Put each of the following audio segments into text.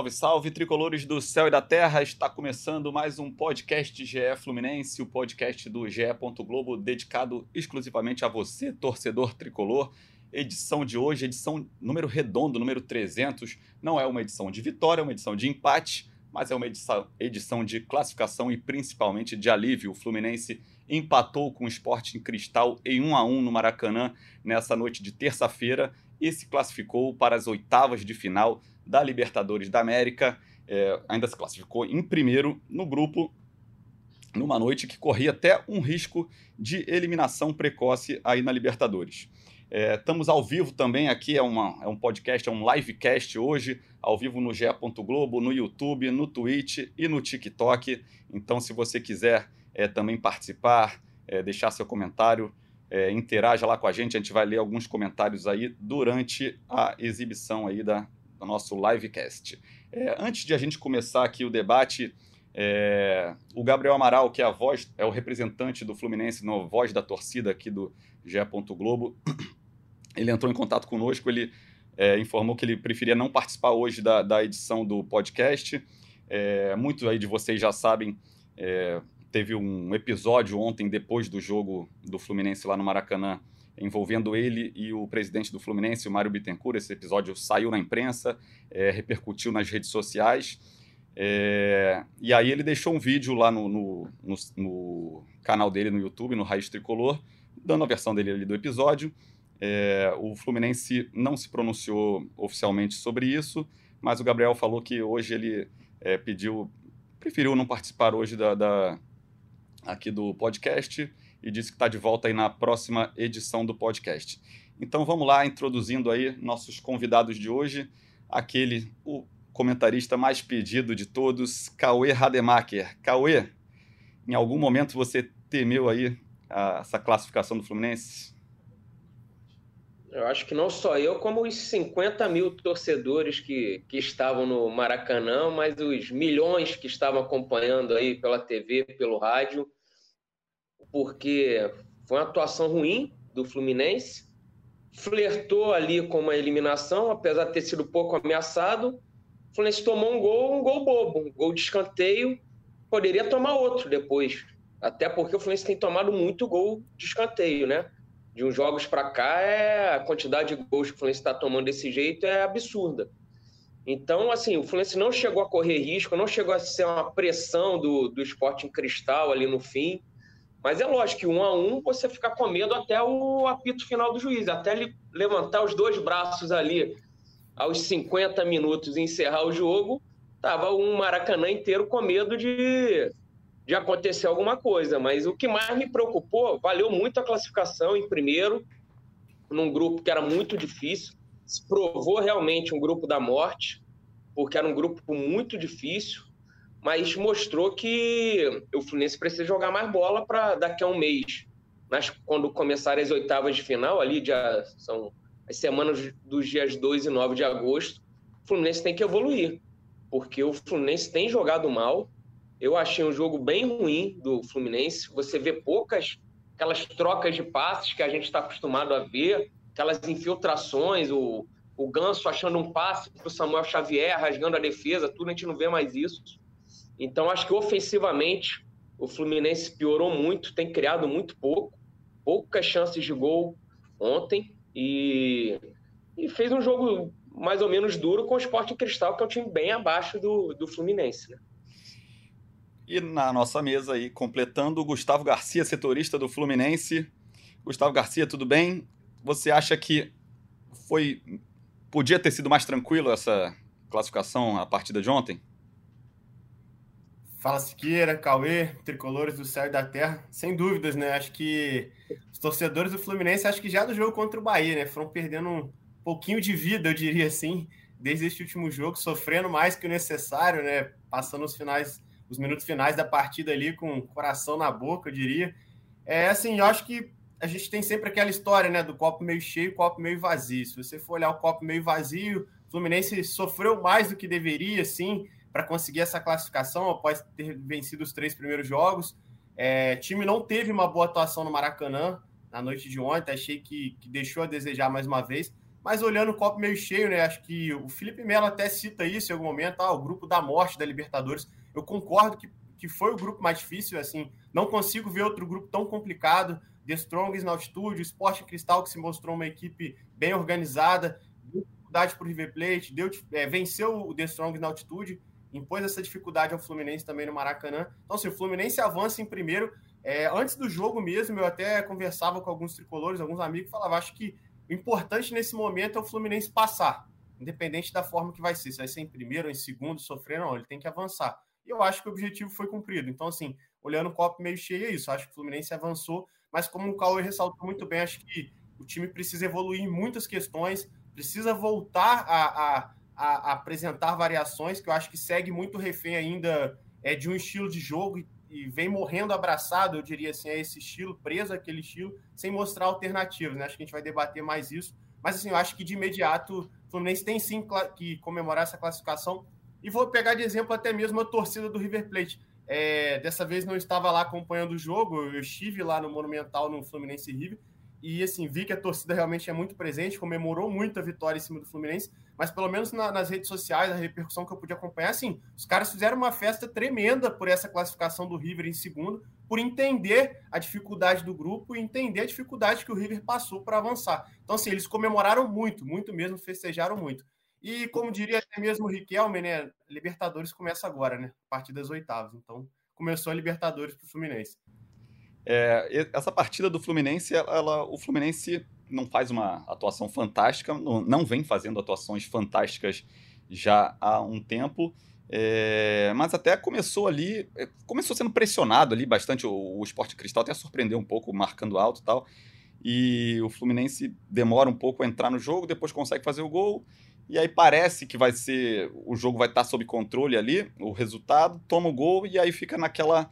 Salve, salve, tricolores do céu e da terra! Está começando mais um podcast GE Fluminense, o podcast do GE. Globo dedicado exclusivamente a você, torcedor tricolor. Edição de hoje, edição número redondo, número 300. Não é uma edição de vitória, é uma edição de empate, mas é uma edição, de classificação e principalmente de alívio. O Fluminense empatou com o Sporting Cristal em 1 a 1 no Maracanã nessa noite de terça-feira e se classificou para as oitavas de final da Libertadores da América. É, ainda se classificou em primeiro no grupo, numa noite que corria até um risco de eliminação precoce aí na Libertadores. É, estamos ao vivo também aqui, é, uma, é um podcast, é um livecast hoje, ao vivo no GE. Globo, no YouTube, no Twitch e no TikTok. Então, se você quiser é, também participar, é, deixar seu comentário, é, interaja lá com a gente, a gente vai ler alguns comentários aí durante a exibição aí da, do nosso livecast. É, antes de a gente começar aqui o debate, é, o Gabriel Amaral, que é a voz, é o representante do Fluminense no Voz da Torcida aqui do GE. Globo, ele entrou em contato conosco, ele é, informou que ele preferia não participar hoje da, da edição do podcast. É, muitos aí de vocês já sabem, é, teve um episódio ontem, depois do jogo do Fluminense lá no Maracanã, envolvendo ele e o presidente do Fluminense, o Mário Bittencourt. Esse episódio saiu na imprensa, é, repercutiu nas redes sociais. É, e aí ele deixou um vídeo lá no, no, no, no, canal dele no YouTube, no Raiz Tricolor, dando a versão dele do episódio. É, o Fluminense não se pronunciou oficialmente sobre isso, mas o Gabriel falou que hoje ele é, pediu, preferiu não participar hoje da, da aqui do podcast e disse que está de volta aí na próxima edição do podcast. Então vamos lá, introduzindo aí nossos convidados de hoje, aquele, o comentarista mais pedido de todos, Cauê Rademacher. Cauê, em algum momento você temeu aí a, essa classificação do Fluminense? Eu acho que não só eu, como os 50 mil torcedores que, que estavam no Maracanã, mas os milhões que estavam acompanhando aí pela TV, pelo rádio, porque foi uma atuação ruim do Fluminense, flertou ali com uma eliminação, apesar de ter sido pouco ameaçado. O Fluminense tomou um gol, um gol bobo, um gol de escanteio, poderia tomar outro depois, até porque o Fluminense tem tomado muito gol de escanteio, né? de uns jogos para cá, é, a quantidade de gols que o Fluminense está tomando desse jeito é absurda. Então, assim, o Fluminense não chegou a correr risco, não chegou a ser uma pressão do, do esporte em cristal ali no fim. Mas é lógico que um a um você fica com medo até o apito final do juiz, até ele levantar os dois braços ali aos 50 minutos e encerrar o jogo, tava um Maracanã inteiro com medo de de acontecer alguma coisa. Mas o que mais me preocupou, valeu muito a classificação em primeiro, num grupo que era muito difícil. Se provou realmente um grupo da morte, porque era um grupo muito difícil, mas mostrou que o Fluminense precisa jogar mais bola para daqui a um mês, mas quando começarem as oitavas de final, ali já são as semanas dos dias 2 e 9 de agosto, o Fluminense tem que evoluir, porque o Fluminense tem jogado mal, eu achei um jogo bem ruim do Fluminense. Você vê poucas aquelas trocas de passes que a gente está acostumado a ver, aquelas infiltrações, o, o Ganso achando um passe para o Samuel Xavier, rasgando a defesa, tudo, a gente não vê mais isso. Então, acho que ofensivamente o Fluminense piorou muito, tem criado muito pouco, poucas chances de gol ontem e, e fez um jogo mais ou menos duro com o Sport Cristal, que é um time bem abaixo do, do Fluminense. Né? E na nossa mesa aí, completando Gustavo Garcia, setorista do Fluminense. Gustavo Garcia, tudo bem? Você acha que foi podia ter sido mais tranquilo essa classificação a partida de ontem? Fala Siqueira, Cauê, tricolores do céu e da terra. Sem dúvidas, né? Acho que os torcedores do Fluminense, acho que já do jogo contra o Bahia, né? Foram perdendo um pouquinho de vida, eu diria assim, desde este último jogo, sofrendo mais que o necessário, né? Passando os finais os minutos finais da partida ali com o coração na boca, eu diria. É assim, eu acho que a gente tem sempre aquela história, né, do copo meio cheio, copo meio vazio. Se você for olhar o copo meio vazio, o Fluminense sofreu mais do que deveria, sim, para conseguir essa classificação após ter vencido os três primeiros jogos. É, time não teve uma boa atuação no Maracanã na noite de ontem, achei que, que deixou a desejar mais uma vez. Mas olhando o copo meio cheio, né? Acho que o Felipe Melo até cita isso em algum momento, ah, o grupo da morte da Libertadores. Eu concordo que, que foi o grupo mais difícil, assim, não consigo ver outro grupo tão complicado. The Strongs na altitude, o Sport Cristal, que se mostrou uma equipe bem organizada, deu dificuldade para o River Plate, deu, é, venceu o The Strongs na altitude, impôs essa dificuldade ao Fluminense também no Maracanã. Então, se o Fluminense avança em primeiro, é, antes do jogo mesmo, eu até conversava com alguns tricolores, alguns amigos, falava, acho que o importante nesse momento é o Fluminense passar, independente da forma que vai ser, se vai ser em primeiro ou em segundo, sofrer, não, ele tem que avançar. E eu acho que o objetivo foi cumprido. Então, assim, olhando o copo meio cheio, é isso. Acho que o Fluminense avançou, mas como o Cauê ressaltou muito bem, acho que o time precisa evoluir em muitas questões, precisa voltar a, a, a apresentar variações, que eu acho que segue muito refém ainda é, de um estilo de jogo e, e, vem morrendo abraçado, eu diria assim, a esse estilo, preso àquele estilo, sem mostrar alternativas. Né? Acho que a gente vai debater mais isso. Mas assim, eu acho que de imediato o Fluminense tem sim que comemorar essa classificação. E vou pegar de exemplo até mesmo a torcida do River Plate. É, dessa vez não estava lá acompanhando o jogo, eu estive lá no Monumental, no Fluminense River, e assim, vi que a torcida realmente é muito presente, comemorou muito a vitória em cima do Fluminense, mas pelo menos na, nas redes sociais, a repercussão que eu pude acompanhar, assim, os caras fizeram uma festa tremenda por essa classificação do River em segundo, por entender a dificuldade do grupo e entender a dificuldade que o River passou para avançar. Então, assim, eles comemoraram muito, muito mesmo, festejaram muito. E como diria até mesmo o Riquelme, né? Libertadores começa agora, né? A partir das oitavas. Então, começou a Libertadores para o Fluminense. É, essa partida do Fluminense, ela, o Fluminense não faz uma atuação fantástica, não, não vem fazendo atuações fantásticas já há um tempo. É, mas até começou ali, é, começou sendo pressionado ali bastante. O, o Esporte Cristal até surpreendeu um pouco, marcando alto e tal. E o Fluminense demora um pouco a entrar no jogo, depois consegue fazer o gol. E aí parece que vai ser. O jogo vai estar sob controle ali, o resultado, toma o gol e aí fica naquela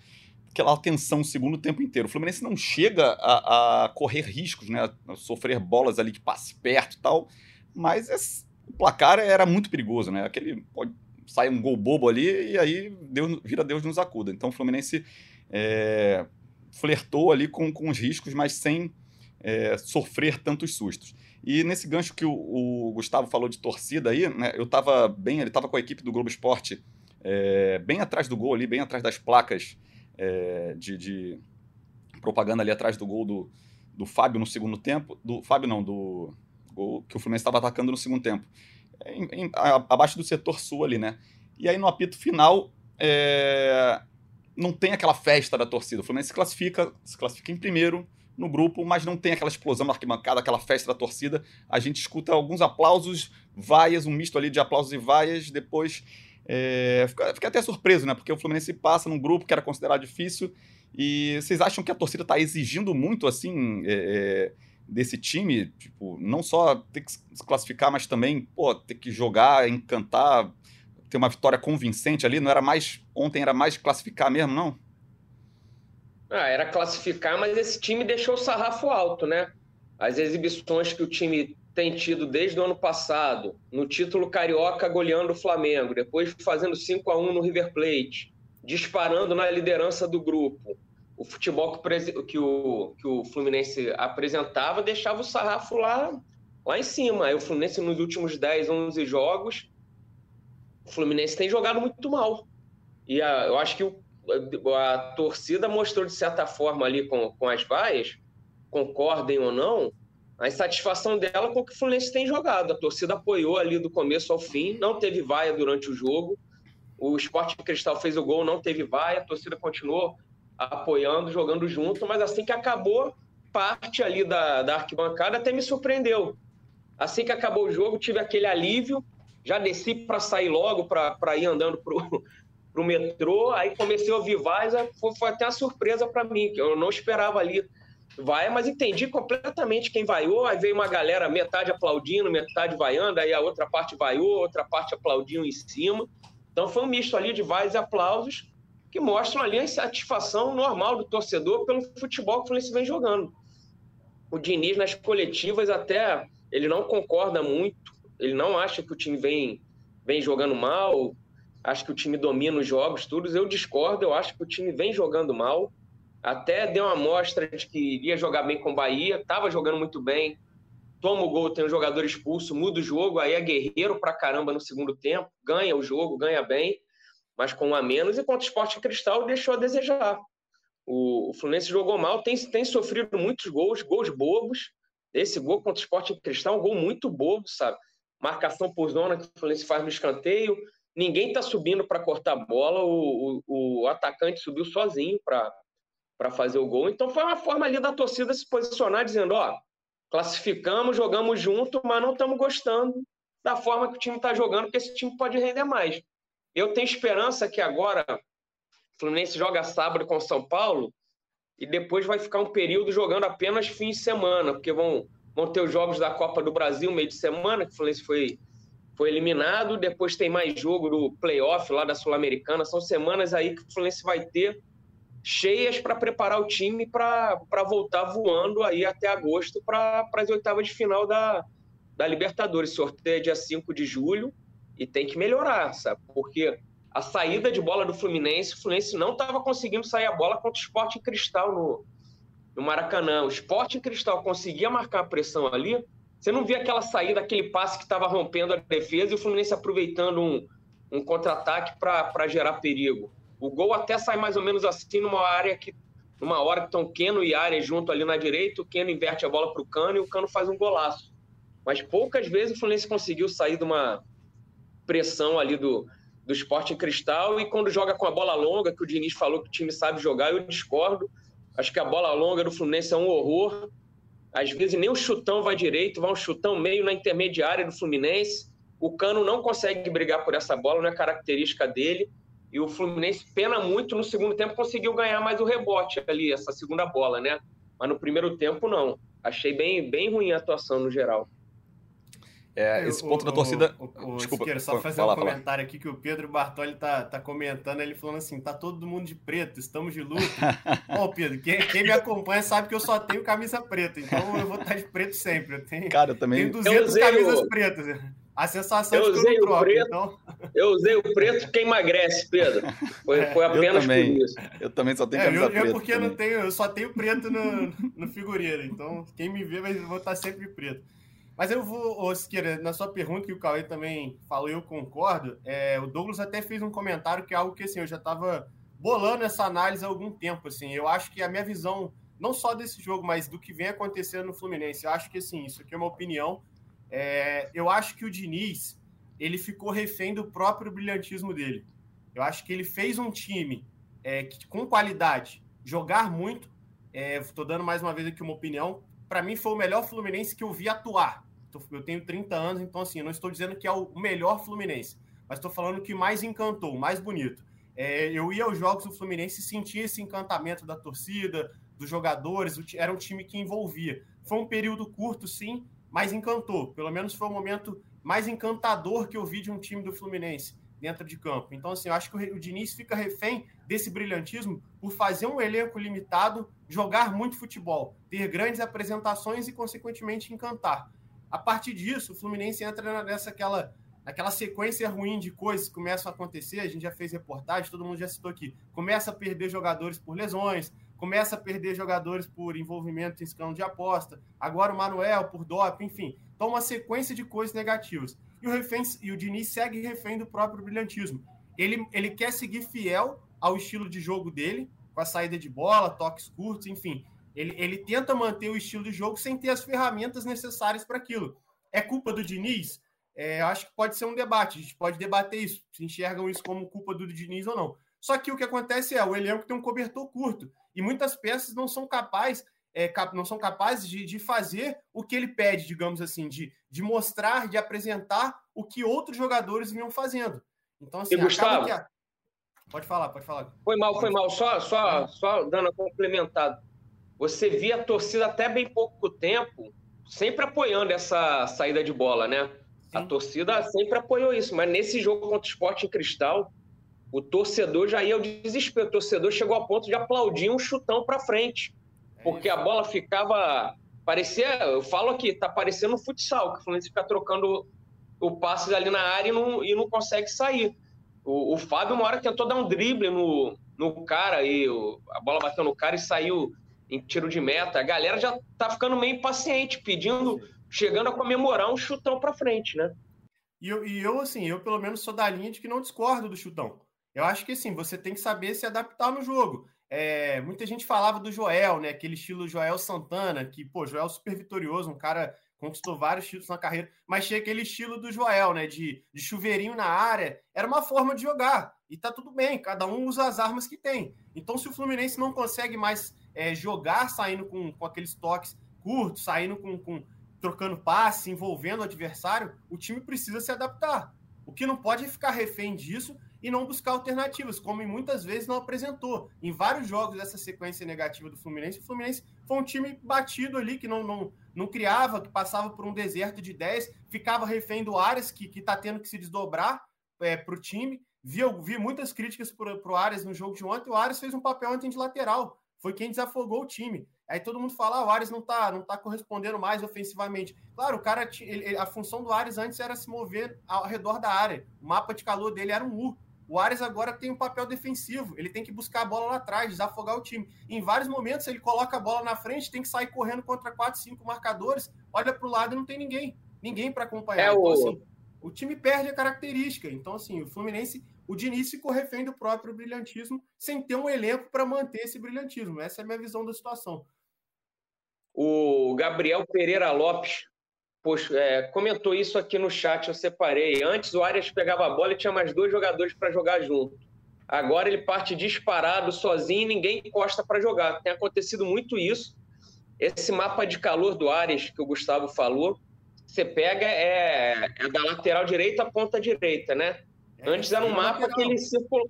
aquela tensão o segundo tempo inteiro. O Fluminense não chega a, a correr riscos, né? A sofrer bolas ali que passe perto e tal. Mas esse, o placar era muito perigoso, né? Aquele. Pode, sai um gol bobo ali e aí Deus, vira Deus nos acuda. Então o Fluminense é, flertou ali com, com os riscos, mas sem é, sofrer tantos sustos. E nesse gancho que o, o Gustavo falou de torcida aí, né, eu estava bem, ele estava com a equipe do Globo Esporte é, bem atrás do gol ali, bem atrás das placas é, de, de, propaganda ali atrás do gol do, do Fábio no segundo tempo, do Fábio não, do gol que o Fluminense estava atacando no segundo tempo, em, em, a, abaixo do setor sul ali, né? E aí no apito final é, não tem aquela festa da torcida. O Fluminense se classifica, se classifica em primeiro, no grupo, mas não tem aquela explosão na arquibancada, aquela festa da torcida. A gente escuta alguns aplausos, vaias, um misto ali de aplausos e vaias, depois é, fica, até surpreso, né? Porque o Fluminense passa num grupo que era considerado difícil. E vocês acham que a torcida está exigindo muito, assim, é, é, desse time? Tipo, não só ter que se classificar, mas também, pô, ter que jogar, encantar, ter uma vitória convincente ali. Não era mais. Ontem era mais classificar mesmo, não? Ah, era classificar, mas esse time deixou o sarrafo alto, né? As exibições que o time tem tido desde o ano passado, no título carioca goleando o Flamengo, depois fazendo 5 a 1 no River Plate, disparando na liderança do grupo. O futebol que, que, o, que o Fluminense apresentava deixava o sarrafo lá, lá em cima. Aí o Fluminense, nos últimos 10, 11 jogos, o Fluminense tem jogado muito mal. E a, eu acho que o, a torcida mostrou, de certa forma, ali com, com as vaias, concordem ou não, a insatisfação dela com o que o Fluminense tem jogado. A torcida apoiou ali do começo ao fim, não teve vaia durante o jogo. O Esporte Cristal fez o gol, não teve vaia, a torcida continuou apoiando, jogando junto, mas assim que acabou, parte ali da, da arquibancada até me surpreendeu. Assim que acabou o jogo, tive aquele alívio, já desci para sair logo, para ir andando para o metrô. Aí comecei a ouvir vaias, foi, foi até uma surpresa para mim, que eu não esperava ali vai, mas entendi completamente quem vaiou. Aí veio uma galera, metade aplaudindo, metade vaiando, aí a outra parte vaiou, outra parte aplaudindo em cima. Então foi um misto ali de vaias e aplausos que mostram ali a insatisfação normal do torcedor pelo futebol que o Fluminense vem jogando. O Diniz nas coletivas até ele não concorda muito, ele não acha que o time vem, vem jogando mal, acho que o time domina os jogos, todos. Eu discordo, eu acho que o time vem jogando mal. Até deu uma amostra de que iria jogar bem com o Bahia, estava jogando muito bem. toma o gol, tem um jogador expulso, muda o jogo, aí é guerreiro pra caramba no segundo tempo, ganha o jogo, ganha bem, mas com um a menos, enquanto o Sport Cristal deixou a desejar. O, Fluminense jogou mal, tem, tem sofrido muitos gols, gols bobos. Esse gol contra o Sport Cristal é um gol muito bobo, sabe? Marcação por zona que o Fluminense faz no escanteio, ninguém está subindo para cortar a bola, o, o, o atacante subiu sozinho para fazer o gol. Então foi uma forma ali da torcida se posicionar, dizendo: ó, classificamos, jogamos junto, mas não estamos gostando da forma que o time está jogando, porque esse time pode render mais. Eu tenho esperança que agora o Fluminense joga sábado com o São Paulo e depois vai ficar um período jogando apenas fim de semana, porque vão, vão ter os jogos da Copa do Brasil meio de semana, que o Fluminense foi, foi eliminado, depois tem mais jogo do playoff lá da Sul-Americana, são semanas aí que o Fluminense vai ter cheias para preparar o time para voltar voando aí até agosto para as oitavas de final da, da Libertadores. Sorteio é dia 5 de julho e tem que melhorar, sabe? Porque a saída de bola do Fluminense, o Fluminense não estava conseguindo sair a bola contra o Sport Cristal no, no Maracanã. O Sport Cristal conseguia marcar a pressão ali, você não via aquela saída, aquele passe que estava rompendo a defesa e o Fluminense aproveitando um, um contra-ataque para gerar perigo. O gol até sai mais ou menos assim numa área que numa hora que estão Keno e Área junto ali na direita, o Keno inverte a bola para o Cano e o Cano faz um golaço. Mas poucas vezes o Fluminense conseguiu sair de uma pressão ali do, do esporte em cristal e quando joga com a bola longa, que o Diniz falou que o time sabe jogar, eu discordo. Acho que a bola longa do Fluminense é um horror. Às vezes nem o chutão vai direito, vai um chutão meio na intermediária do Fluminense. O Cano não consegue brigar por essa bola, não é característica dele. E o Fluminense pena muito no segundo tempo, conseguiu ganhar mais o rebote ali, essa segunda bola, né? Mas no primeiro tempo, não. Achei bem, bem ruim a atuação no geral. É, esse ponto o, da torcida. O, o, Desculpa, Siqueira, só fazer fala, um comentário aqui que o Pedro Bartoli tá, tá comentando, ele falando assim: tá todo mundo de preto, estamos de luto. Ó, Pedro, quem, quem, me acompanha sabe que eu só tenho camisa preta, então eu vou estar de preto sempre. Eu tenho, Cara, eu também. Tenho 200 camisas pretas. A sensação eu de que eu não troco, preto, então... Eu usei o preto que emagrece, Pedro. Foi, foi apenas por isso. Eu também só tenho é, camisa eu, preta. Eu porque eu não tenho, eu só tenho preto no, no figurino, então quem me vê vai vou estar sempre preto. Mas eu vou, Siqueira, na sua pergunta, que o Cauê também falou, eu concordo. É, o Douglas até fez um comentário que é algo que assim, eu já estava bolando essa análise há algum tempo. Assim, eu acho que a minha visão, não só desse jogo, mas do que vem acontecendo no Fluminense, eu acho que assim, isso aqui é uma opinião. É, eu acho que o Diniz ele ficou refém do próprio brilhantismo dele. Eu acho que ele fez um time é, que, com qualidade, jogar muito. Estou é, dando mais uma vez aqui uma opinião. Para mim, foi o melhor Fluminense que eu vi atuar eu tenho 30 anos, então assim, não estou dizendo que é o melhor Fluminense, mas estou falando que mais encantou, mais bonito. É, eu ia aos jogos do Fluminense e sentia esse encantamento da torcida, dos jogadores, era um time que envolvia. Foi um período curto, sim, mas encantou. Pelo menos foi o momento mais encantador que eu vi de um time do Fluminense dentro de campo. Então, assim, eu acho que o Diniz fica refém desse brilhantismo por fazer um elenco limitado, jogar muito futebol, ter grandes apresentações e, consequentemente, encantar. A partir disso, o Fluminense entra nessa aquela, aquela sequência ruim de coisas que começam a acontecer. A gente já fez reportagem, todo mundo já citou aqui. Começa a perder jogadores por lesões, começa a perder jogadores por envolvimento em escândalo de aposta. Agora o Manuel por doping, enfim. Então, uma sequência de coisas negativas. E o, refém, e o Diniz segue refém do próprio brilhantismo. Ele, ele quer seguir fiel ao estilo de jogo dele, com a saída de bola, toques curtos, enfim. Ele, ele tenta manter o estilo de jogo sem ter as ferramentas necessárias para aquilo. É culpa do Diniz? É, acho que pode ser um debate. A gente pode debater isso. Se enxergam isso como culpa do Diniz ou não. Só que o que acontece é o elenco tem um cobertor curto e muitas peças não são capazes é, não são capazes de, de, fazer o que ele pede, digamos assim, de, de mostrar, de apresentar o que outros jogadores vinham fazendo. Então, assim, e Gustavo, a... pode falar, pode falar. Foi mal, foi mal. Só, só, só dando a complementada você via a torcida até bem pouco tempo sempre apoiando essa saída de bola, né? Sim. A torcida sempre apoiou isso, mas nesse jogo contra o Sport em Cristal, o torcedor já ia ao desespero. O torcedor chegou a ponto de aplaudir um chutão para frente, é porque a bola ficava. Parecia, eu falo aqui, tá parecendo um futsal, que o Fluminense fica trocando o passe ali na área e não, e não consegue sair. O, o Fábio, uma hora, tentou dar um drible no, no cara e o, a bola bateu no cara e saiu em tiro de meta, a galera já tá ficando meio impaciente, pedindo chegando a comemorar um chutão para frente, né? E eu, e eu, assim, eu pelo menos sou da linha de que não discordo do chutão. Eu acho que, assim, você tem que saber se adaptar no jogo. É, muita gente falava do Joel, né? Aquele estilo Joel Santana, que, pô, Joel super vitorioso, um cara conquistou vários títulos na carreira, mas tinha aquele estilo do Joel, né? De, de chuveirinho na área. Era uma forma de jogar. E tá tudo bem, cada um usa as armas que tem. Então, se o Fluminense não consegue mais é, jogar saindo com, com aqueles toques curtos, saindo com, com trocando passe, envolvendo o adversário, o time precisa se adaptar. O que não pode é ficar refém disso e não buscar alternativas, como muitas vezes não apresentou. Em vários jogos dessa sequência negativa do Fluminense, o Fluminense foi um time batido ali, que não, não, não criava, que passava por um deserto de 10, ficava refém do Arias, que está tendo que se desdobrar é, para o time. Vi, vi muitas críticas para o Arias no jogo de ontem. O Arias fez um papel ontem de lateral, foi quem desafogou o time. Aí todo mundo fala, ah, o Ares não tá, não tá correspondendo mais ofensivamente. Claro, o cara, ele, a função do Ares antes era se mover ao redor da área. O mapa de calor dele era um U. O Ares agora tem um papel defensivo. Ele tem que buscar a bola lá atrás, desafogar o time. Em vários momentos, ele coloca a bola na frente, tem que sair correndo contra quatro, cinco marcadores. Olha para o lado e não tem ninguém. Ninguém para acompanhar. É então, o... Assim, o time perde a característica. Então, assim, o Fluminense, o Diniz ficou refém do próprio brilhantismo, sem ter um elenco para manter esse brilhantismo. Essa é a minha visão da situação. O Gabriel Pereira Lopes poxa, é, comentou isso aqui no chat, eu separei. Antes o Arias pegava a bola e tinha mais dois jogadores para jogar junto. Agora ele parte disparado, sozinho, e ninguém encosta para jogar. Tem acontecido muito isso. Esse mapa de calor do Arias que o Gustavo falou, você pega é, é da lateral direita à ponta direita, né? É, Antes era um mapa que ele, circula,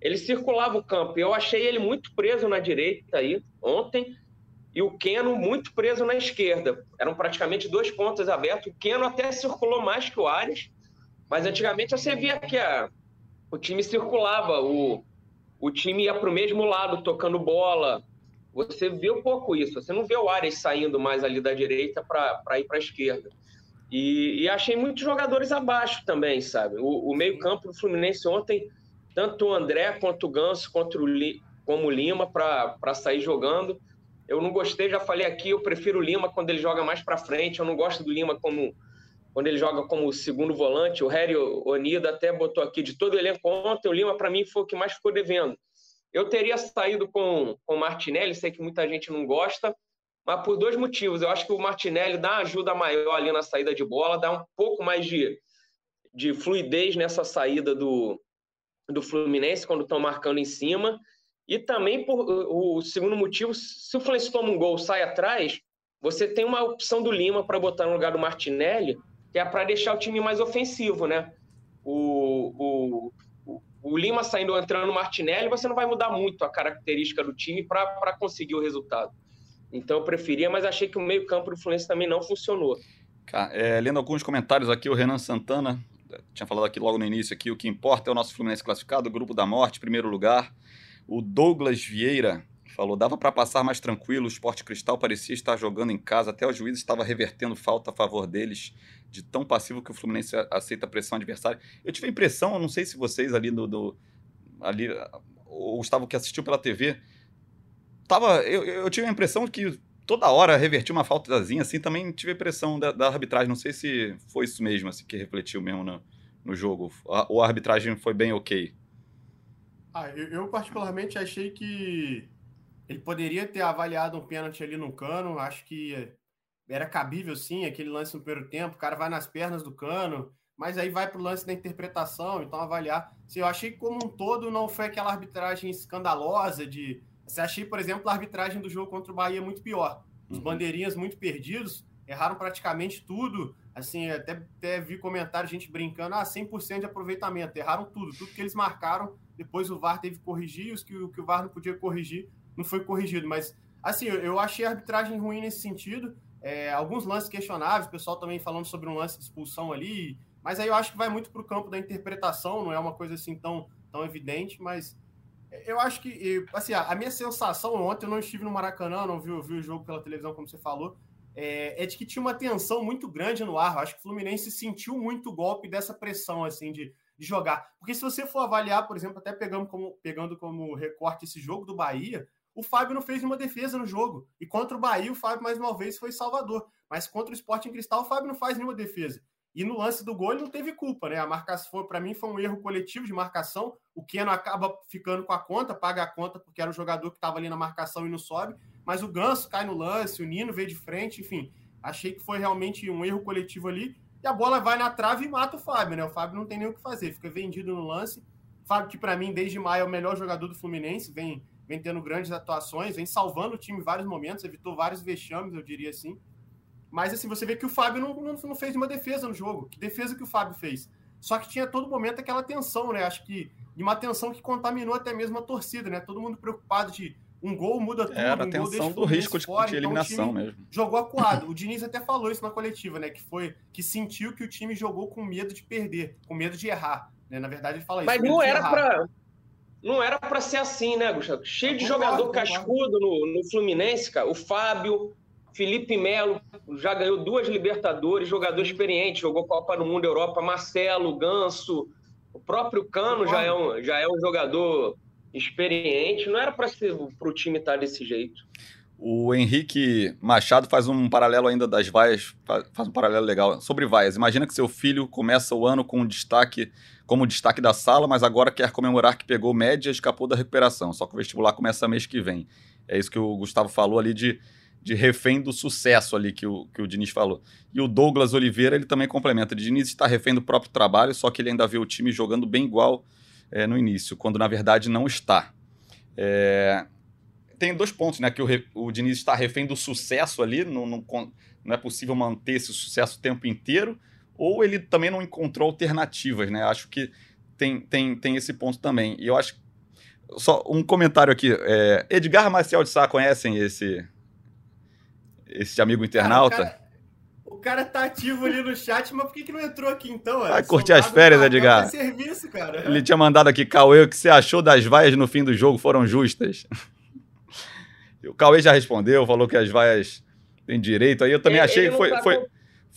ele circulava o campo. Eu achei ele muito preso na direita aí ontem e o Keno muito preso na esquerda. Eram praticamente dois pontas abertos. O Keno até circulou mais que o Ares, mas antigamente você via que a, o time circulava, o, o time ia para o mesmo lado, tocando bola. Você vê um pouco isso. Você não vê o Ares saindo mais ali da direita para ir para a esquerda. E, e, achei muitos jogadores abaixo também, sabe? O, o meio-campo do Fluminense ontem, tanto o André quanto o Ganso, contra o Li, como o Lima, para sair jogando. Eu não gostei, já falei aqui, eu prefiro o Lima quando ele joga mais para frente. Eu não gosto do Lima como quando ele joga como segundo volante. O Harry Onida até botou aqui de todo o elenco ontem. O Lima, para mim, foi o que mais ficou devendo. Eu teria saído com, com o Martinelli, sei que muita gente não gosta, mas por dois motivos. Eu acho que o Martinelli dá uma ajuda maior ali na saída de bola, dá um pouco mais de, de fluidez nessa saída do, do Fluminense quando estão marcando em cima. E também por o segundo motivo, se o Fluminense toma um gol sai atrás, você tem uma opção do Lima para botar no lugar do Martinelli, que é para deixar o time mais ofensivo, né? O, o, o Lima saindo entrando no Martinelli, você não vai mudar muito a característica do time para conseguir o resultado. Então eu preferia, mas achei que o meio-campo do Fluminense também não funcionou. É, lendo alguns comentários aqui, o Renan Santana tinha falado aqui logo no início aqui, o que importa é o nosso Fluminense classificado, grupo da morte, primeiro lugar. O Douglas Vieira falou: dava para passar mais tranquilo, o Esporte Cristal parecia estar jogando em casa, até o juiz estava revertendo falta a favor deles, de tão passivo que o Fluminense aceita a pressão adversária. Eu tive a impressão, não sei se vocês ali do. do ali, o Gustavo que assistiu pela TV, tava, eu, eu tive a impressão que toda hora revertia uma faltazinha, assim, também tive a impressão da, da, arbitragem. Não sei se foi isso mesmo, assim, que refletiu mesmo no, no jogo. A, ou a arbitragem foi bem ok. Ah, eu, eu, particularmente achei que ele poderia ter avaliado um pênalti ali no cano. Acho que era cabível sim, aquele lance no primeiro tempo. O cara vai nas pernas do cano, mas aí vai para o lance da interpretação, então avaliar. Assim, eu achei que como um todo não foi aquela arbitragem escandalosa de. Você achei, por exemplo, a arbitragem do jogo contra o Bahia muito pior. Os uhum. bandeirinhas muito perdidos, erraram praticamente tudo. Assim, até, até vi comentário, gente brincando, ah, 100% de aproveitamento. Erraram tudo, tudo que eles marcaram depois o VAR teve que corrigir, os que, o que o VAR não podia corrigir, não foi corrigido. Mas, assim, eu, achei a arbitragem ruim nesse sentido. É, alguns lances questionáveis, o pessoal também falando sobre um lance de expulsão ali. Mas aí eu acho que vai muito para o campo da interpretação, não é uma coisa assim tão, tão evidente, mas eu acho que, assim, a minha sensação ontem, eu não estive no Maracanã, não vi, vi o jogo pela televisão, como você falou, é, é, de que tinha uma tensão muito grande no ar. Eu acho que o Fluminense sentiu muito o golpe dessa pressão, assim, de de jogar. Porque se você for avaliar, por exemplo, até pegando como, pegando como recorte esse jogo do Bahia, o Fábio não fez nenhuma defesa no jogo. E contra o Bahia, o Fábio, mais uma vez, foi salvador. Mas contra o Sport em Cristal, o Fábio não faz nenhuma defesa. E no lance do gol ele não teve culpa, né? A marcação, para mim, foi um erro coletivo de marcação. O Keno acaba ficando com a conta, paga a conta, porque era o jogador que estava ali na marcação e não sobe. Mas o Ganso cai no lance, o Nino veio de frente, enfim. Achei que foi realmente um erro coletivo ali. E a bola vai na trave e mata o Fábio, né? O Fábio não tem nem o que fazer, fica vendido no lance. Fábio, que para mim, desde maio, é o melhor jogador do Fluminense, vem, vem tendo grandes atuações, vem salvando o time em vários momentos, evitou vários vexames, eu diria assim. Mas assim, você vê que o Fábio não, não, não fez uma defesa no jogo. Que defesa que o Fábio fez? Só que tinha todo momento aquela tensão, né? Acho que de uma tensão que contaminou até mesmo a torcida, né? Todo mundo preocupado de um gol muda tudo. Era um a tensão do risco de, fora, de então eliminação então mesmo. Jogou acuado. O Diniz até falou isso na coletiva, né? Que foi que sentiu que o time jogou com medo de perder, com medo de errar. Né? Na verdade, ele fala isso. Mas não era para não era para ser assim, né, Gustavo? Cheio de concordo, jogador concordo. cascudo no, no Fluminense, cara. O Fábio, Felipe Melo já ganhou duas Libertadores, jogador experiente, jogou Copa no Mundo Europa, Marcelo, Ganso, o próprio Cano já é, um, já é um jogador experiente, não era para o time estar desse jeito. O Henrique Machado faz um paralelo ainda das vaias, faz um paralelo legal sobre vaias. Imagina que seu filho começa o ano com um destaque como destaque da sala, mas agora quer comemorar que pegou média e escapou da recuperação. Só que o vestibular começa mês que vem. É isso que o Gustavo falou ali de de refém do sucesso ali que o, que o Diniz falou. E o Douglas Oliveira, ele também complementa. O Diniz está refém do próprio trabalho, só que ele ainda vê o time jogando bem igual é, no início, quando na verdade não está. É... Tem dois pontos, né? Que o, o Diniz está refém do sucesso ali, não, não, não é possível manter esse sucesso o tempo inteiro, ou ele também não encontrou alternativas, né? Acho que tem, tem, tem esse ponto também. E eu acho. Só um comentário aqui. É, Edgar Marcial de Sá, conhecem esse, esse amigo internauta. Cara, cara, cara, tá ativo ali no chat, mas por que, que não entrou aqui então? Vai curtir as férias, Edgar. Serviço, cara. Ele tinha mandado aqui, Cauê, o que você achou das vaias no fim do jogo foram justas? o Cauê já respondeu, falou que as vaias têm direito. Aí eu também achei que foi, tá foi, com...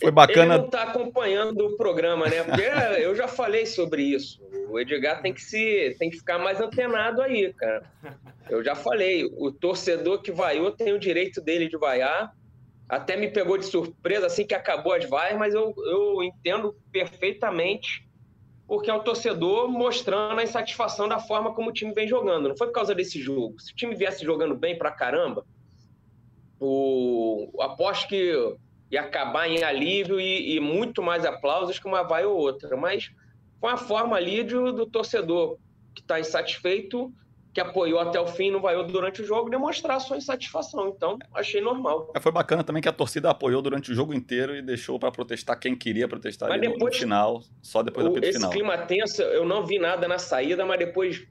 foi bacana. Ele não está acompanhando o programa, né? Porque eu já falei sobre isso. O Edgar tem que se tem que ficar mais antenado aí, cara. Eu já falei, o torcedor que vaiou tem o direito dele de vaiar até me pegou de surpresa assim que acabou as vaias, mas eu, eu entendo perfeitamente porque é o torcedor mostrando a insatisfação da forma como o time vem jogando. Não foi por causa desse jogo. Se o time viesse jogando bem pra caramba, o, aposto que ia acabar em alívio e, e, muito mais aplausos que uma vai ou outra. Mas foi a forma ali de, do torcedor que está insatisfeito que apoiou até o fim, não vaiou durante o jogo, demonstrar sua insatisfação. Então, achei normal. É, foi bacana também que a torcida apoiou durante o jogo inteiro e deixou para protestar quem queria protestar mas depois, no final, só depois do apito esse final. Esse clima tenso, eu não vi nada na saída, mas depois,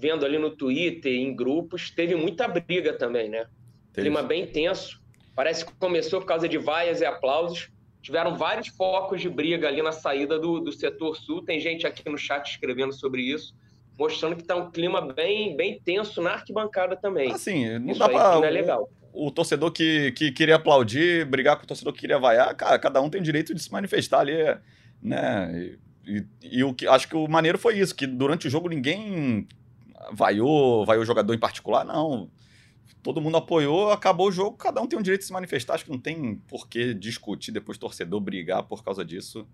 vendo ali no Twitter, em grupos, teve muita briga também, né? Teve. Clima bem tenso. Parece que começou por causa de vaias e aplausos. Tiveram vários focos de briga ali na saída do, do setor sul. Tem gente aqui no chat escrevendo sobre isso mostrando que está um clima bem, bem tenso na arquibancada também. Assim, não Isso dá para. Não é legal. O, o, torcedor que, que queria aplaudir, brigar com o torcedor que queria vaiar, cara, cada um tem direito de se manifestar ali, né? E, e, e o que acho que o maneiro foi isso, que durante o jogo ninguém vaiou, vaiou o jogador em particular, não. Todo mundo apoiou, acabou o jogo, cada um tem o direito de se manifestar. Acho que não tem por que discutir depois torcedor brigar por causa disso.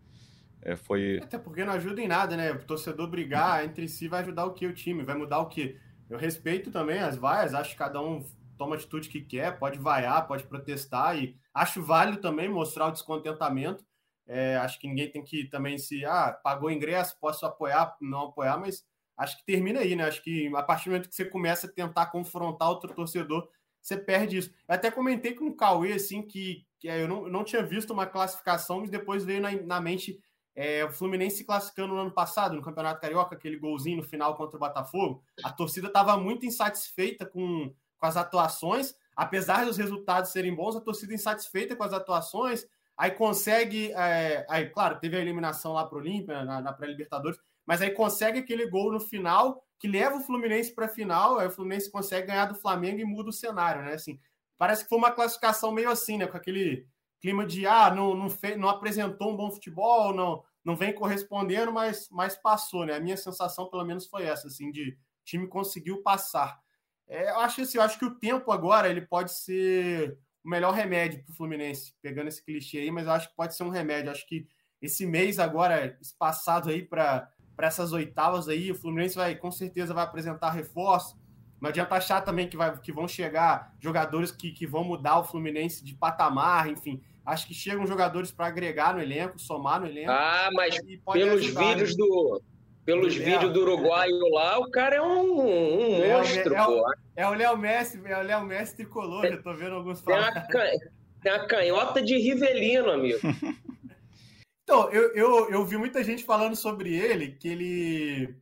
É, foi... Até porque não ajuda em nada, né? O torcedor brigar entre si vai ajudar o que? O time, vai mudar o que? Eu respeito também as vaias, acho que cada um toma a atitude que quer, pode vaiar, pode protestar e acho válido também mostrar o descontentamento. É, acho que ninguém tem que também se, ah, pagou ingresso, posso apoiar, não apoiar, mas acho que termina aí, né? Acho que a partir do momento que você começa a tentar confrontar outro torcedor, você perde isso. Eu até comentei com o Cauê, assim, que, que eu, não, eu não tinha visto uma classificação, mas depois veio na, na mente é, o Fluminense se classificando no ano passado, no Campeonato Carioca, aquele golzinho no final contra o Botafogo, a torcida estava muito insatisfeita com, com as atuações, apesar dos resultados serem bons, a torcida insatisfeita com as atuações, aí consegue, é, aí, claro, teve a eliminação lá para o Olímpia, na, na pré-Libertadores, mas aí consegue aquele gol no final que leva o Fluminense para a final, aí o Fluminense consegue ganhar do Flamengo e muda o cenário, né? Assim, parece que foi uma classificação meio assim, né? Com aquele clima de ah, não, não, fez, não apresentou um bom futebol, não, não vem correspondendo, mas, mas passou, né? A minha sensação, pelo menos, foi essa, assim, de time conseguiu passar. É, eu acho assim, eu acho que o tempo agora ele pode ser o melhor remédio para o Fluminense, pegando esse clichê aí, mas eu acho que pode ser um remédio. Eu acho que esse mês agora, espaçado aí para essas oitavas aí, o Fluminense vai com certeza vai apresentar reforço. Não adianta achar também que, vai, que vão chegar jogadores que, que vão mudar o Fluminense de patamar, enfim. Acho que chegam jogadores para agregar no elenco, somar no elenco. Ah, mas pelos ajudar, vídeos né? do pelos Léo. vídeos do uruguaio lá, o cara é um, um Léo, monstro, é, pô. É o Léo Messi, é o Léo Messi tricolor, já tô vendo alguns falar. Tem a, tem a canhota de Rivelino, amigo. então, eu, eu, eu vi muita gente falando sobre ele, que ele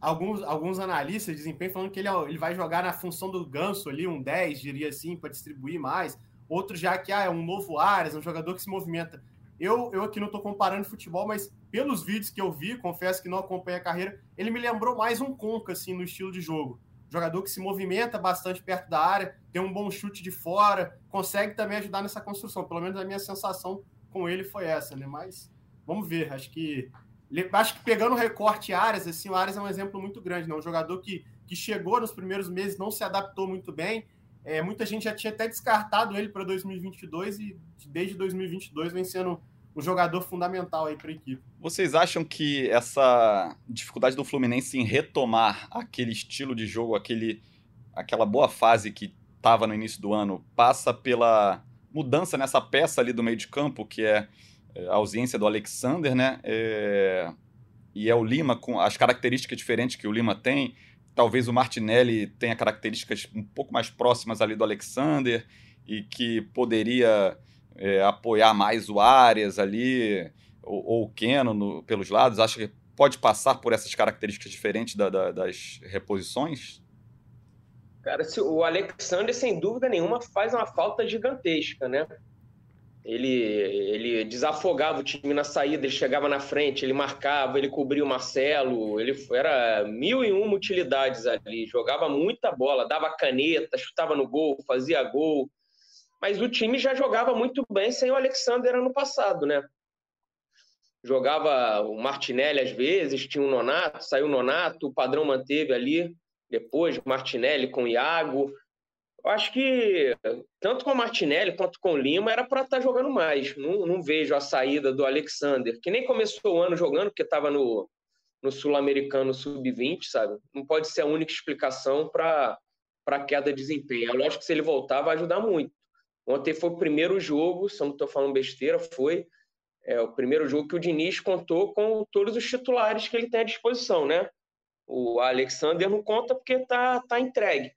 alguns, alguns analistas de desempenho falando que ele, é ele vai jogar na função do ganso ali, um 10, diria assim, para distribuir mais. Outros já que ah, é um novo Ares, um jogador que se movimenta. Eu, eu aqui não estou comparando futebol, mas pelos vídeos que eu vi, confesso que não acompanhei a carreira, ele me lembrou mais um Conca, assim, no estilo de jogo. Jogador que se movimenta bastante perto da área, tem um bom chute de fora, consegue também ajudar nessa construção. Pelo menos a minha sensação com ele foi essa, né? Mas vamos ver. Acho que Acho que pegando o recorte Arias, assim, o Arias é um exemplo muito grande, né? Um jogador que, que chegou nos primeiros meses, não se adaptou muito bem. É, muita gente já tinha até descartado ele para 2022 e desde 2022 vem sendo um jogador fundamental aí para a equipe. Vocês acham que essa dificuldade do Fluminense em retomar aquele estilo de jogo, aquele, aquela boa fase que estava no início do ano, passa pela mudança nessa peça ali do meio de campo, que é é, a ausência do Alexander, né? É, e é o Lima com as características diferentes que o Lima tem. Talvez o Martinelli tenha características um pouco mais próximas ali do Alexander e que poderia é, apoiar mais o Arias ali, ou, ou o Keno no, pelos lados. Acho que pode passar por essas características diferentes da, da, das reposições? Cara, o Alexander, sem dúvida nenhuma, faz uma falta gigantesca, né? Ele, ele desafogava o time na saída, ele chegava na frente, ele marcava, ele cobria o Marcelo, ele era mil e uma utilidades ali, jogava muita bola, dava caneta, chutava no gol, fazia gol. Mas o time já jogava muito bem sem o Alexander ano passado, né? Jogava o Martinelli às vezes, tinha o Nonato, saiu o Nonato, o padrão manteve ali. Depois, Martinelli com o Iago, eu acho que tanto com o Martinelli quanto com o Lima era para estar tá jogando mais. Não, não, vejo a saída do Alexander, que nem começou o ano jogando, porque estava no, no Sul-Americano Sub-20, sabe? Não pode ser a única explicação para a queda de desempenho. É lógico que se ele voltar, vai ajudar muito. Ontem foi o primeiro jogo, se eu não estou falando besteira, foi é, o primeiro jogo que o Diniz contou com todos os titulares que ele tem à disposição, né? O Alexander não conta porque está tá entregue.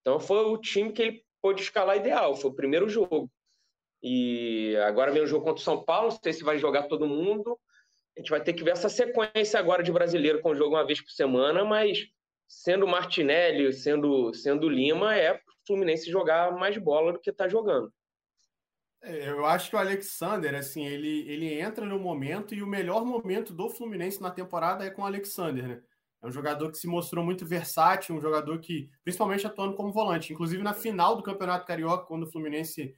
Então foi o time que ele pôde escalar ideal, foi o primeiro jogo. E agora vem o jogo contra o São Paulo, não sei se vai jogar todo mundo. A gente vai ter que ver essa sequência agora de brasileiro com o jogo uma vez por semana, mas sendo Martinelli, sendo, sendo Lima, é o Fluminense jogar mais bola do que está jogando. É, eu acho que o Alexander, assim, ele, ele entra no momento e o melhor momento do Fluminense na temporada é com o Alexander, né? É um jogador que se mostrou muito versátil, um jogador que, principalmente atuando como volante. Inclusive na final do Campeonato Carioca, quando o Fluminense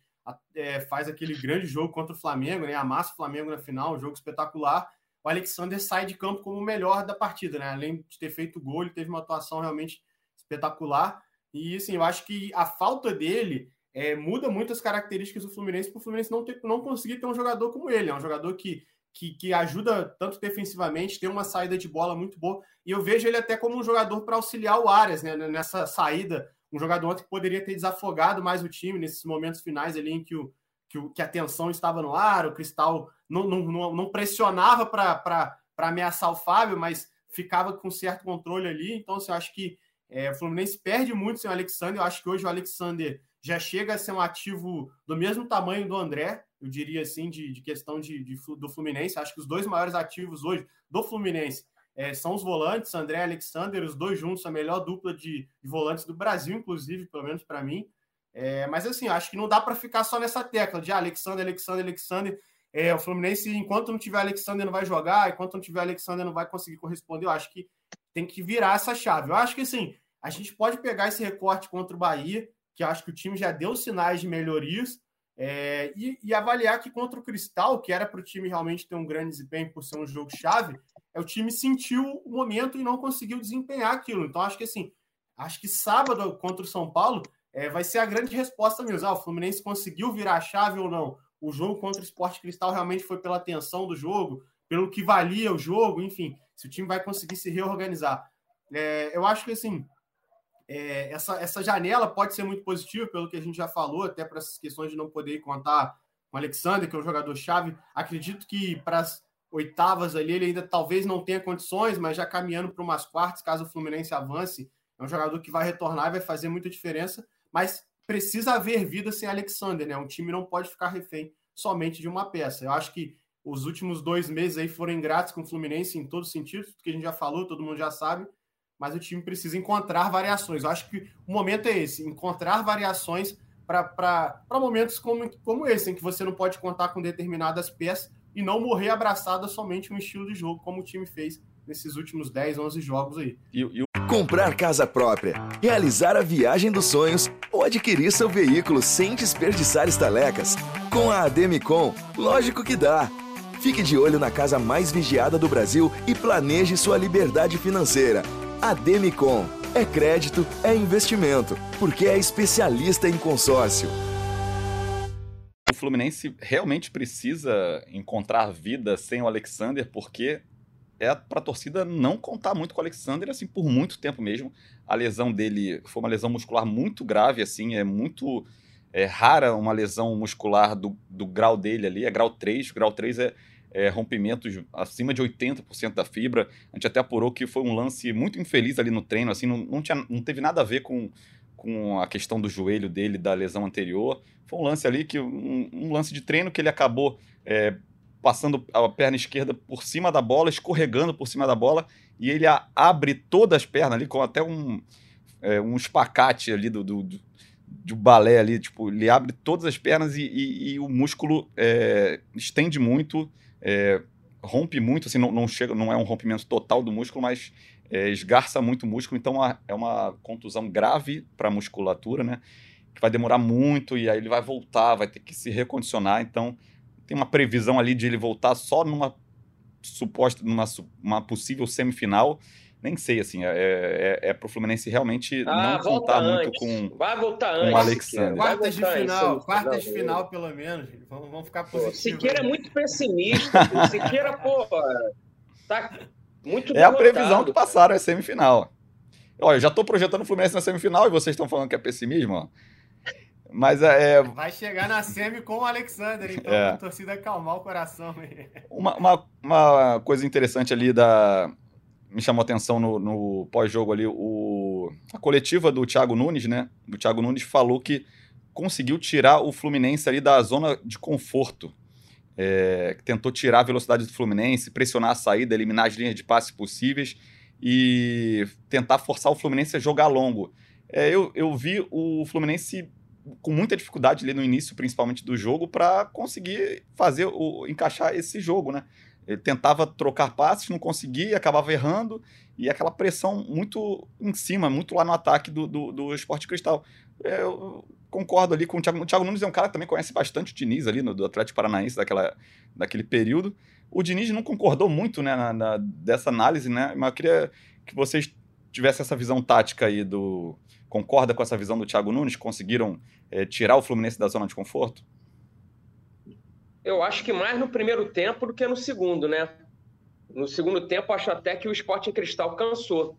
é, faz aquele grande jogo contra o Flamengo, né? Amassa o Flamengo na final, um jogo espetacular. O Alexander sai de campo como o melhor da partida, né? Além de ter feito gol, ele teve uma atuação realmente espetacular. E assim, eu acho que a falta dele é, muda muito as características do Fluminense para o Fluminense não, ter, não conseguir ter um jogador como ele. É um jogador que que, que ajuda tanto defensivamente, tem uma saída de bola muito boa. E eu vejo ele até como um jogador para auxiliar o Arias né, nessa saída. Um jogador que poderia ter desafogado mais o time nesses momentos finais ali em que, o, que, o, que a tensão estava no ar, o Cristal não, não, não, não pressionava para ameaçar o Fábio, mas ficava com certo controle ali. Então, assim, eu acho que é, o Fluminense perde muito sem o Alexander. Eu acho que hoje o Alexander já chega a ser um ativo do mesmo tamanho do André, eu diria assim, de, de questão de, de, do Fluminense. Acho que os dois maiores ativos hoje do Fluminense é, são os volantes, André e Alexander, os dois juntos, a melhor dupla de, de volantes do Brasil, inclusive, pelo menos para mim. É, mas assim, acho que não dá para ficar só nessa tecla de ah, Alexander, Alexander, Alexander. É, o Fluminense, enquanto não tiver Alexander, não vai jogar, enquanto não tiver Alexander, não vai conseguir corresponder. Eu acho que tem que virar essa chave. Eu acho que assim, a gente pode pegar esse recorte contra o Bahia, que acho que o time já deu sinais de melhorias, é, e, e, avaliar que contra o Cristal, que era para o time realmente ter um grande desempenho por ser um jogo chave, é o time sentiu o momento e não conseguiu desempenhar aquilo. Então, acho que assim, Acho que sábado contra o São Paulo é, vai ser a grande resposta mesmo. Ah, o Fluminense conseguiu virar a chave ou não? O jogo contra o Esporte Cristal realmente foi pela tensão do jogo, pelo que valia o jogo, enfim, se o time vai conseguir se reorganizar. É, eu acho que assim, é, essa, essa janela pode ser muito positiva, pelo que a gente já falou, até para essas questões de não poder contar com o Alexander, que é um jogador-chave. Acredito que para as oitavas ali ele ainda talvez não tenha condições, mas já caminhando para umas quartas, caso o Fluminense avance, é um jogador que vai retornar e vai fazer muita diferença, mas precisa haver vida sem Alexander, né? Um time não pode ficar refém somente de uma peça. Eu acho que os últimos dois meses aí foram ingratos com o Fluminense em todos os sentidos, que a gente já falou, todo mundo já sabe, mas o time precisa encontrar variações. Eu acho que o momento é esse, encontrar variações para momentos como, como esse, em que você não pode contar com determinadas peças e não morrer abraçada somente um estilo de jogo, como o time fez nesses últimos 10, 11 jogos aí. Comprar casa própria, realizar a viagem dos sonhos ou adquirir seu veículo sem desperdiçar estalecas. Com a Ademicon, lógico que dá. Fique de olho na casa mais vigiada do Brasil e planeje sua liberdade financeira. A Demicon. É crédito, é investimento, porque é especialista em consórcio. O Fluminense realmente precisa encontrar vida sem o Alexander, porque é para a torcida não contar muito com o Alexander, assim, por muito tempo mesmo. A lesão dele foi uma lesão muscular muito grave, assim, é muito é, rara uma lesão muscular do, do grau dele ali, é grau 3, grau 3 é é, rompimentos acima de 80% da fibra. A gente até apurou que foi um lance muito infeliz ali no treino, assim, não, não, tinha, não teve nada a ver com, com a questão do joelho dele, da lesão anterior. Foi um lance ali que um, um lance de treino que ele acabou é, passando a perna esquerda por cima da bola, escorregando por cima da bola, e ele a, abre todas as pernas ali, com até um, é, um espacate ali do, do, do, do balé ali, tipo, ele abre todas as pernas e, e, e o músculo é, estende muito é, rompe muito, assim, não, não, chega, não é um rompimento total do músculo, mas é, esgarça muito o músculo, então é uma contusão grave para a musculatura, né? Que vai demorar muito e aí ele vai voltar, vai ter que se recondicionar, então tem uma previsão ali de ele voltar só numa suposta, numa uma possível semifinal, nem sei, assim, é, é, é pro Fluminense realmente ah, não contar antes. muito com, vai voltar com antes, o Alexandre. Quartas de final, quartas de final, pelo menos. Vamos, vamos ficar positivos. Siqueira é muito pessimista. Siqueira, pô, tá muito É a previsão que passaram, é semifinal. Olha, eu já tô projetando o Fluminense na semifinal e vocês estão falando que é pessimismo, ó. Mas é, é. Vai chegar na semi com o Alexander, então é. a torcida acalmar o coração. Uma, uma, uma coisa interessante ali da, me chamou atenção no, no pós-jogo ali, o, a coletiva do Thiago Nunes, né? O Thiago Nunes falou que conseguiu tirar o Fluminense ali da zona de conforto. É, tentou tirar a velocidade do Fluminense, pressionar a saída, eliminar as linhas de passe possíveis e tentar forçar o Fluminense a jogar longo. É, eu, eu vi o Fluminense com muita dificuldade ali no início, principalmente do jogo, para conseguir fazer o encaixar esse jogo, né? Ele tentava trocar passes, não conseguia, acabava errando, e aquela pressão muito em cima, muito lá no ataque do, do, do Esporte Cristal. Eu concordo ali com o Thiago. O Thiago Nunes é um cara que também conhece bastante o Diniz ali, no, do Atlético Paranaense, daquela, daquele período. O Diniz não concordou muito né, na, na, dessa análise, né? Mas eu queria que vocês tivessem essa visão tática aí do. Concorda com essa visão do Thiago Nunes? Conseguiram é, tirar o Fluminense da zona de conforto? Eu acho que mais no primeiro tempo do que no segundo, né? No segundo tempo, acho até que o Sporting Cristal cansou.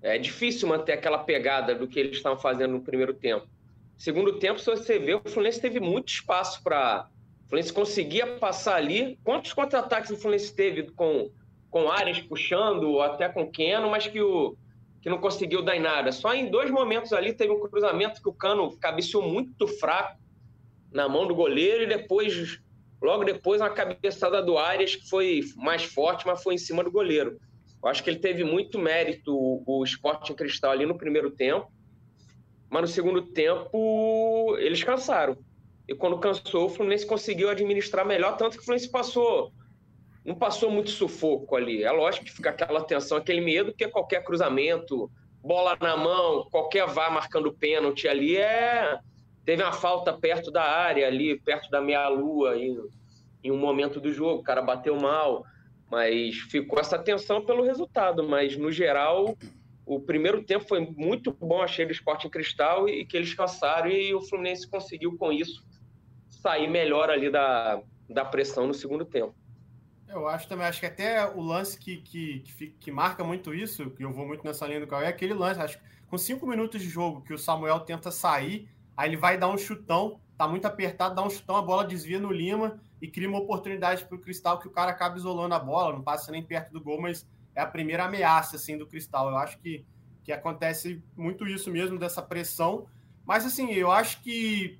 É difícil manter aquela pegada do que eles estavam fazendo no primeiro tempo. Segundo tempo, se você vê, o Fluminense teve muito espaço para. O Fluminense conseguia passar ali. Quantos contra-ataques o Fluminense teve com, com áreas puxando, até com Keno, mas que, o, que não conseguiu dar em nada? Só em dois momentos ali teve um cruzamento que o Cano cabeceou muito fraco na mão do goleiro e depois Logo depois, uma cabeçada do Arias, que foi mais forte, mas foi em cima do goleiro. Eu acho que ele teve muito mérito, o Sporting Cristal, ali no primeiro tempo. Mas no segundo tempo, eles cansaram. E quando cansou, o Fluminense conseguiu administrar melhor, tanto que o Fluminense passou. Não passou muito sufoco ali. É lógico que fica aquela tensão, aquele medo, porque qualquer cruzamento, bola na mão, qualquer vá marcando pênalti ali é Teve uma falta perto da área ali, perto da meia-lua, em, em um momento do jogo, o cara bateu mal, mas ficou essa tensão pelo resultado. Mas, no geral, o primeiro tempo foi muito bom, achei do Sporting Cristal e que eles cansaram e o Fluminense conseguiu com isso sair melhor ali da, da pressão no segundo tempo. Eu acho também, acho que até o lance que, que, que, que marca muito isso, que eu vou muito nessa linha do Cauê, é aquele lance, acho que com cinco minutos de jogo que o Samuel tenta sair, aí ele vai dar um chutão, tá muito apertado, dá um chutão, a bola desvia no Lima e cria uma oportunidade para o Cristal que o cara acaba isolando a bola, não passa nem perto do gol, mas é a primeira ameaça assim do Cristal. Eu acho que, que acontece muito isso mesmo dessa pressão, mas assim eu acho que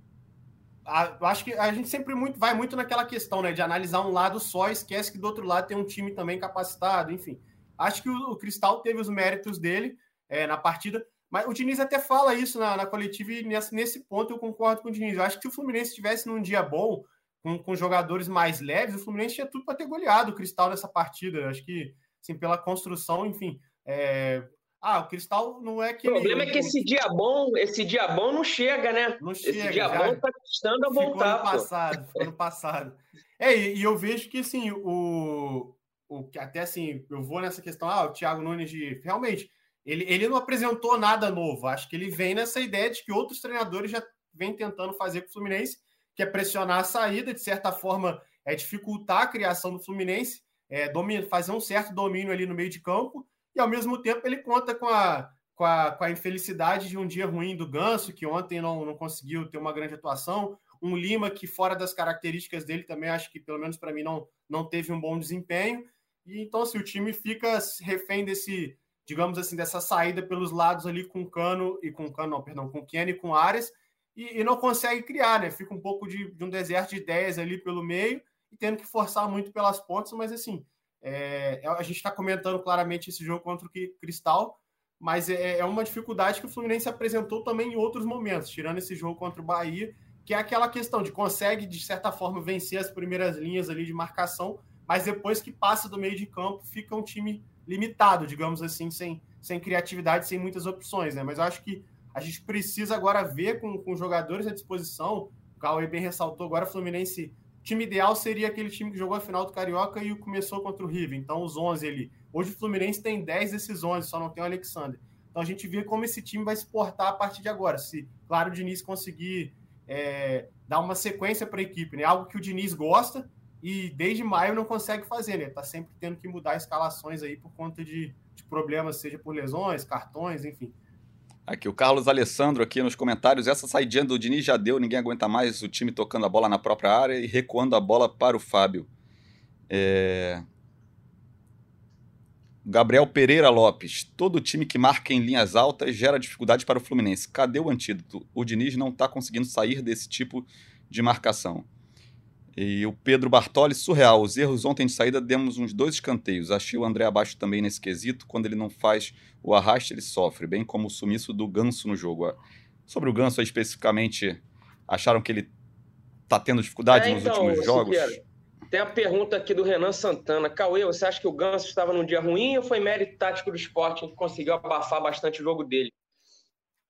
a, eu acho que a gente sempre muito vai muito naquela questão, né, de analisar um lado só, esquece que do outro lado tem um time também capacitado, enfim. Acho que o, o Cristal teve os méritos dele é, na partida, mas o Diniz até fala isso na, na coletiva e nesse, nesse ponto eu concordo com o Diniz. Eu acho que se o Fluminense estivesse num dia bom, com, com jogadores mais leves, o Fluminense tinha tudo para ter goleado o Cristal nessa partida. Eu acho que assim, pela construção, enfim. É... Ah, o Cristal não é que. O problema é que esse dia bom, esse dia bom não chega, né? Não chega. Esse dia bom tá custando a voltar. Ficou ano passado, ficou ano passado. É, e, e, eu vejo que assim, o, o. Até assim, eu vou nessa questão, ah, o Thiago Nunes de. Realmente, ele, ele não apresentou nada novo. Acho que ele vem nessa ideia de que outros treinadores já vêm tentando fazer com o Fluminense, que é pressionar a saída, de certa forma, é dificultar a criação do Fluminense é, domínio, fazer um certo domínio ali no meio de campo, e ao mesmo tempo ele conta com a, com a, com a infelicidade de um dia ruim do Ganso, que ontem não, não conseguiu ter uma grande atuação, um Lima que, fora das características dele, também acho que, pelo menos para mim, não, não teve um bom desempenho. E então, assim, o time fica refém desse, digamos assim, dessa saída pelos lados ali com Cano e com Cano, não, perdão, com Kenny e com Arias, e, e, não consegue criar, né? Fica um pouco de, de um deserto de ideias ali pelo meio e tendo que forçar muito pelas pontas, mas assim, é, é a gente está comentando claramente esse jogo contra o Cristal, mas é, é, uma dificuldade que o Fluminense apresentou também em outros momentos, tirando esse jogo contra o Bahia, que é aquela questão de consegue, de certa forma, vencer as primeiras linhas ali de marcação, mas depois que passa do meio de campo, fica um time limitado, digamos assim, sem, sem criatividade, sem muitas opções, né? Mas eu acho que a gente precisa agora ver com, com jogadores à disposição. O Cauê bem ressaltou agora, o Fluminense time ideal seria aquele time que jogou a final do Carioca e começou contra o River. Então, os 11 ali. Hoje o Fluminense tem 10 desses 11, só não tem o Alexander. Então, a gente vê como esse time vai se portar a partir de agora. Se, claro, o Diniz conseguir é, dar uma sequência para a equipe, né? Algo que o Diniz gosta e desde maio não consegue fazer, né? Tá sempre tendo que mudar escalações aí por conta de, de problemas, seja por lesões, cartões, enfim. Aqui, o Carlos Alessandro aqui nos comentários. Essa saidinha do Diniz já deu, ninguém aguenta mais o time tocando a bola na própria área e recuando a bola para o Fábio. É... Gabriel Pereira Lopes. Todo time que marca em linhas altas gera dificuldade para o Fluminense. Cadê o antídoto? O Diniz não está conseguindo sair desse tipo de marcação. E o Pedro Bartoli, surreal. Os erros ontem de saída demos uns dois escanteios. Achei o André abaixo também nesse quesito. Quando ele não faz o arraste, ele sofre, bem como o sumiço do Ganso no jogo. Sobre o Ganso especificamente, acharam que ele está tendo dificuldade é, nos então, últimos jogos? tem a pergunta aqui do Renan Santana. Cauê, você acha que o Ganso estava num dia ruim ou foi mérito tático do esporte que conseguiu abafar bastante o jogo dele?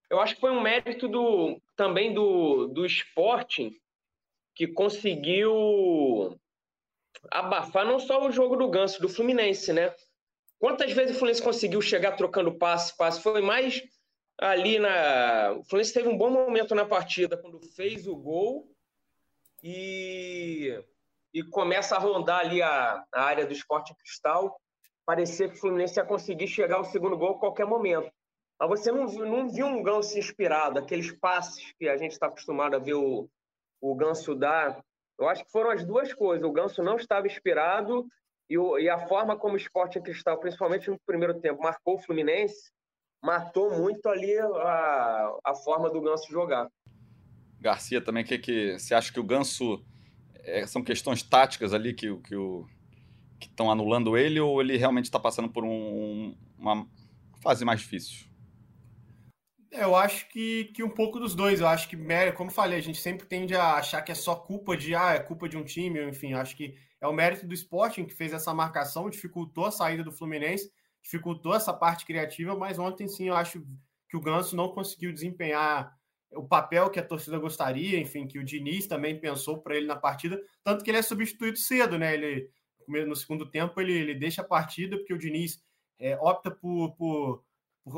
Eu acho que foi um mérito do, também do, do Sporting que conseguiu abafar não só o jogo do Ganso, do Fluminense, né? Quantas vezes o Fluminense conseguiu chegar trocando passe, passe? Foi mais ali na. O Fluminense teve um bom momento na partida quando fez o gol e, e começa a rondar ali a, a área do esporte cristal. Parecia que o Fluminense ia conseguir chegar ao segundo gol a qualquer momento. Mas você não, não viu um Ganso inspirado, aqueles passes que a gente está acostumado a ver o, o Ganso dá. Eu acho que foram as duas coisas. O Ganso não estava inspirado e, o, e a forma como o Esporte Cristal, principalmente no primeiro tempo, marcou o Fluminense, matou muito ali a, a forma do Ganso jogar. Garcia também, que, que você acha que o Ganso é, são questões táticas ali que, que, o, que estão anulando ele ou ele realmente está passando por um, uma fase mais difícil? Eu acho que, que um pouco dos dois. Eu acho que, como falei, a gente sempre tende a achar que é só culpa de, ah, é culpa de um time, enfim. Acho que é o mérito do Sporting que fez essa marcação, dificultou a saída do Fluminense, dificultou essa parte criativa, mas ontem sim eu acho que o Ganso não conseguiu desempenhar o papel que a torcida gostaria, enfim, que o Diniz também pensou para ele na partida, tanto que ele é substituído cedo, né? Ele no segundo tempo ele, ele deixa a partida porque o Diniz é, opta por, por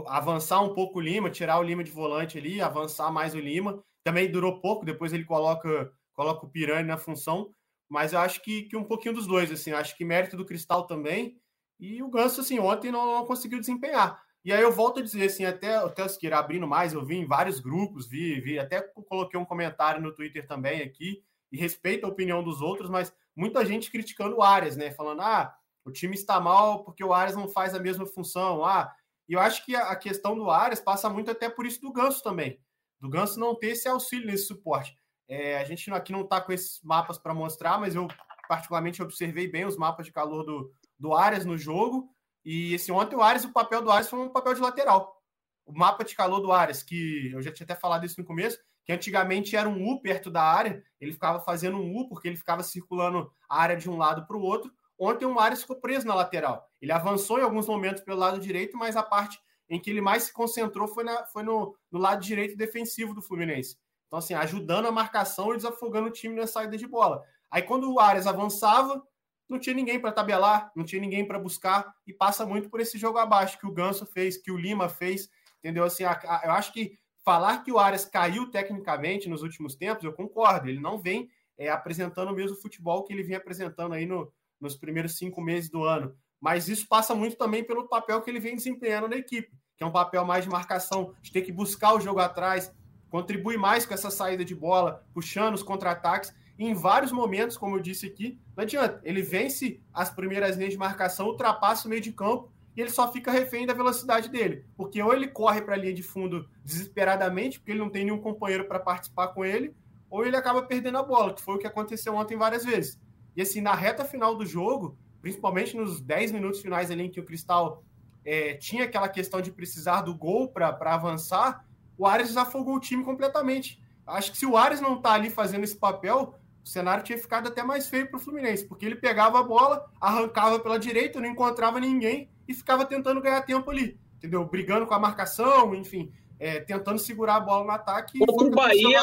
avançar um pouco o Lima, tirar o Lima de volante ali, avançar mais o Lima. Também durou pouco, depois ele coloca, coloca o Pirani na função, mas eu acho que, que um pouquinho dos dois, assim, acho que mérito do Cristal também, e o Ganso, assim, ontem não, não conseguiu desempenhar. E aí eu volto a dizer, assim, até o Tesqueira abrindo mais, eu vi em vários grupos, vi, vi, até coloquei um comentário no Twitter também aqui, e respeito a opinião dos outros, mas muita gente criticando o Arias, né? Falando, ah, o time está mal porque o Arias não faz a mesma função. Ah, e eu acho que a questão do Arias passa muito até por isso do Ganso também. Do Ganso não ter esse auxílio nesse suporte. É, a gente aqui não está com esses mapas para mostrar, mas eu particularmente observei bem os mapas de calor do, do Arias no jogo. E esse ontem o Arias, o papel do Arias foi um papel de lateral. O mapa de calor do Arias, que eu já tinha até falado isso no começo, que antigamente era um U perto da área, ele ficava fazendo um U porque ele ficava circulando a área de um lado para o outro. Ontem o Arias ficou preso na lateral. Ele avançou em alguns momentos pelo lado direito, mas a parte em que ele mais se concentrou foi, na, foi no, no lado direito defensivo do Fluminense. Então, assim, ajudando a marcação e desafogando o time na saída de bola. Aí, quando o Arias avançava, não tinha ninguém para tabelar, não tinha ninguém para buscar, e passa muito por esse jogo abaixo que o Ganso fez, que o Lima fez, entendeu? Assim, a, a, eu acho que falar que o Arias caiu tecnicamente nos últimos tempos, eu concordo, ele não vem é, apresentando o mesmo futebol que ele vinha apresentando aí no, nos primeiros cinco meses do ano. Mas isso passa muito também pelo papel que ele vem desempenhando na equipe, que é um papel mais de marcação, de ter que buscar o jogo atrás, contribuir mais com essa saída de bola, puxando os contra-ataques. Em vários momentos, como eu disse aqui, não adianta. Ele vence as primeiras linhas de marcação, ultrapassa o meio de campo e ele só fica refém da velocidade dele. Porque ou ele corre para a linha de fundo desesperadamente, porque ele não tem nenhum companheiro para participar com ele, ou ele acaba perdendo a bola, que foi o que aconteceu ontem várias vezes. E assim, na reta final do jogo, principalmente nos 10 minutos finais ali em que o Cristal é, tinha aquela questão de precisar do gol para avançar, o Ares desafogou o time completamente. Acho que se o Ares não está ali fazendo esse papel, o cenário tinha ficado até mais feio para o Fluminense, porque ele pegava a bola, arrancava pela direita, não encontrava ninguém e ficava tentando ganhar tempo ali, entendeu? Brigando com a marcação, enfim, é, tentando segurar a bola no ataque. Contra o Bahia,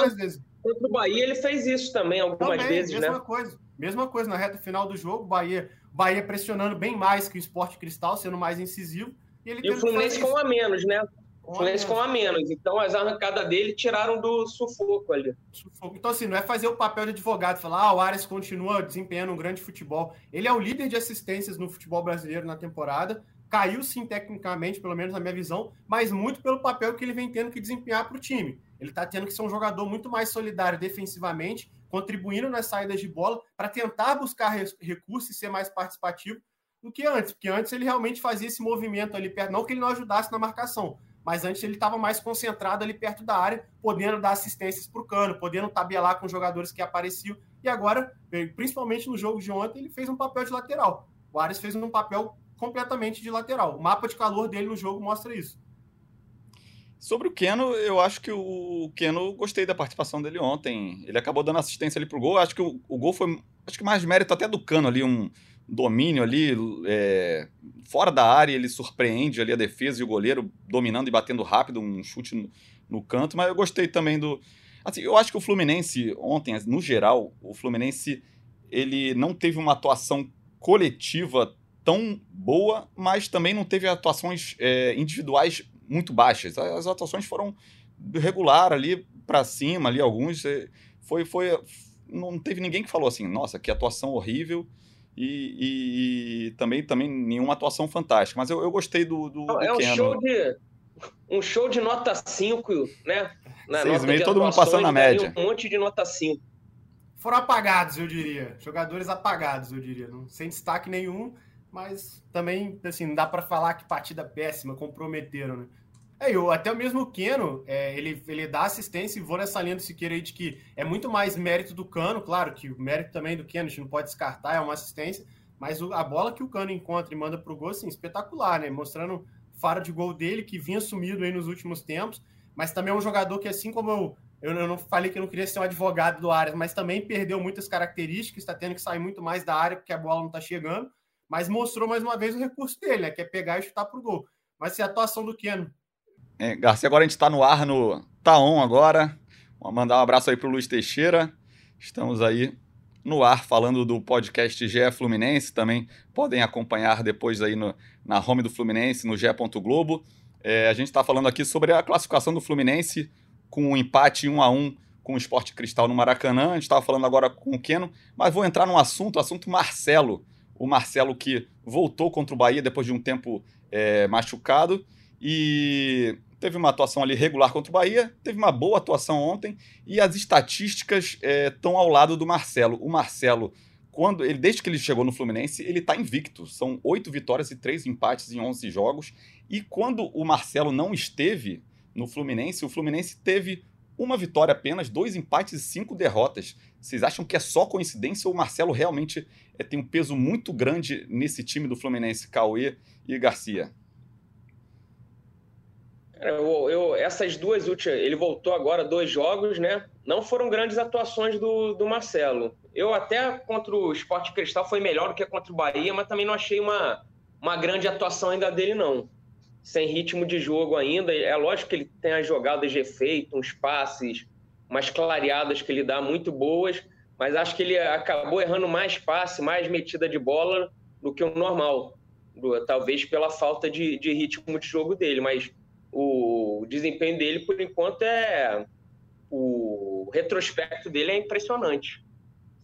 contra o Bahia ele fez isso também algumas também, vezes, mesma né? Coisa, mesma coisa na reta final do jogo, Bahia, Bahia pressionando bem mais que o Esporte Cristal, sendo mais incisivo. E, ele e o Fluminense com a menos, né? Com Fluminense com a menos. Então as arrancadas dele tiraram do sufoco ali. Sufoco. Então, assim, não é fazer o papel de advogado, falar, ah, o Ares continua desempenhando um grande futebol. Ele é o líder de assistências no futebol brasileiro na temporada. Caiu sim tecnicamente, pelo menos na minha visão, mas muito pelo papel que ele vem tendo que desempenhar para o time. Ele está tendo que ser um jogador muito mais solidário defensivamente, contribuindo nas saídas de bola para tentar buscar recursos e ser mais participativo do que antes, porque antes ele realmente fazia esse movimento ali perto, não que ele não ajudasse na marcação, mas antes ele estava mais concentrado ali perto da área, podendo dar assistências para o Cano, podendo tabelar com jogadores que apareciam. E agora, principalmente no jogo de ontem, ele fez um papel de lateral. O Ares fez um papel completamente de lateral. O mapa de calor dele no jogo mostra isso. Sobre o Keno, eu acho que o Keno gostei da participação dele ontem. Ele acabou dando assistência ali pro gol. Acho que o, o gol foi acho que mais mérito até do Cano ali, um, domínio ali, é, fora da área, ele surpreende ali a defesa e o goleiro dominando e batendo rápido, um chute no, no canto, mas eu gostei também do. Assim, eu acho que o Fluminense, ontem, no geral, o Fluminense ele não teve uma atuação coletiva tão boa, mas também não teve atuações é, individuais muito baixas. As atuações foram regular ali para cima, ali alguns. Foi, foi, não teve ninguém que falou assim, nossa, que atuação horrível e, e, e, também, também nenhuma atuação fantástica. Mas eu, eu gostei do, do, do É um show, de, um show de nota 5, né? Na Seis, meio todo mundo passando na média. Um monte de nota 5. Foram apagados, eu diria. Jogadores apagados, eu diria. Não, sem destaque nenhum, mas também, assim, não dá para falar que partida péssima, comprometeram, né? É, eu, até o mesmo Keno, é, ele, ele dá assistência e vou nessa linha do Siqueira aí de que é muito mais mérito do Cano, claro que o mérito também do Keno a gente não pode descartar, é uma assistência, mas o, a bola que o Cano encontra e manda pro gol, assim, espetacular, né? Mostrando faro de gol dele, que vinha sumido aí nos últimos tempos, mas também é um jogador que, assim como eu, eu, eu não falei que eu não queria ser um advogado do área, mas também perdeu muitas características, está tendo que sair muito mais da área porque a bola não está chegando, mas mostrou mais uma vez o recurso dele, né? Que é pegar e chutar pro gol. Mas se a atuação do Keno é, Garcia, agora a gente está no ar no Taon agora. Vou mandar um abraço aí para o Luiz Teixeira. Estamos aí no ar falando do podcast GE Fluminense. Também podem acompanhar depois aí no, na home do Fluminense, no GE. Globo. É, a gente está falando aqui sobre a classificação do Fluminense com um empate 1 a 1 com o Esporte Cristal no Maracanã. A gente estava falando agora com o Keno, mas vou entrar num assunto, assunto Marcelo. O Marcelo que voltou contra o Bahia depois de um tempo é, machucado e teve uma atuação ali regular contra o Bahia, teve uma boa atuação ontem e as estatísticas estão é, ao lado do Marcelo. O Marcelo, quando ele desde que ele chegou no Fluminense, ele está invicto. São oito vitórias e três empates em 11 jogos. E quando o Marcelo não esteve no Fluminense, o Fluminense teve uma vitória apenas, dois empates e cinco derrotas. Vocês acham que é só coincidência ou o Marcelo realmente é, tem um peso muito grande nesse time do Fluminense, Cauê e Garcia? Eu, eu, essas duas últimas, ele voltou agora dois jogos, né? Não foram grandes atuações do, do Marcelo. Eu até contra o Sport Cristal foi melhor do que contra o Bahia, mas também não achei uma, uma grande atuação ainda dele, não. Sem ritmo de jogo ainda. É lógico que ele tem as jogadas de efeito, uns passes, umas clareadas que ele dá muito boas, mas acho que ele acabou errando mais passe, mais metida de bola do que o normal. Talvez pela falta de, de ritmo de jogo dele, mas o desempenho dele, por enquanto, é. O retrospecto dele é impressionante.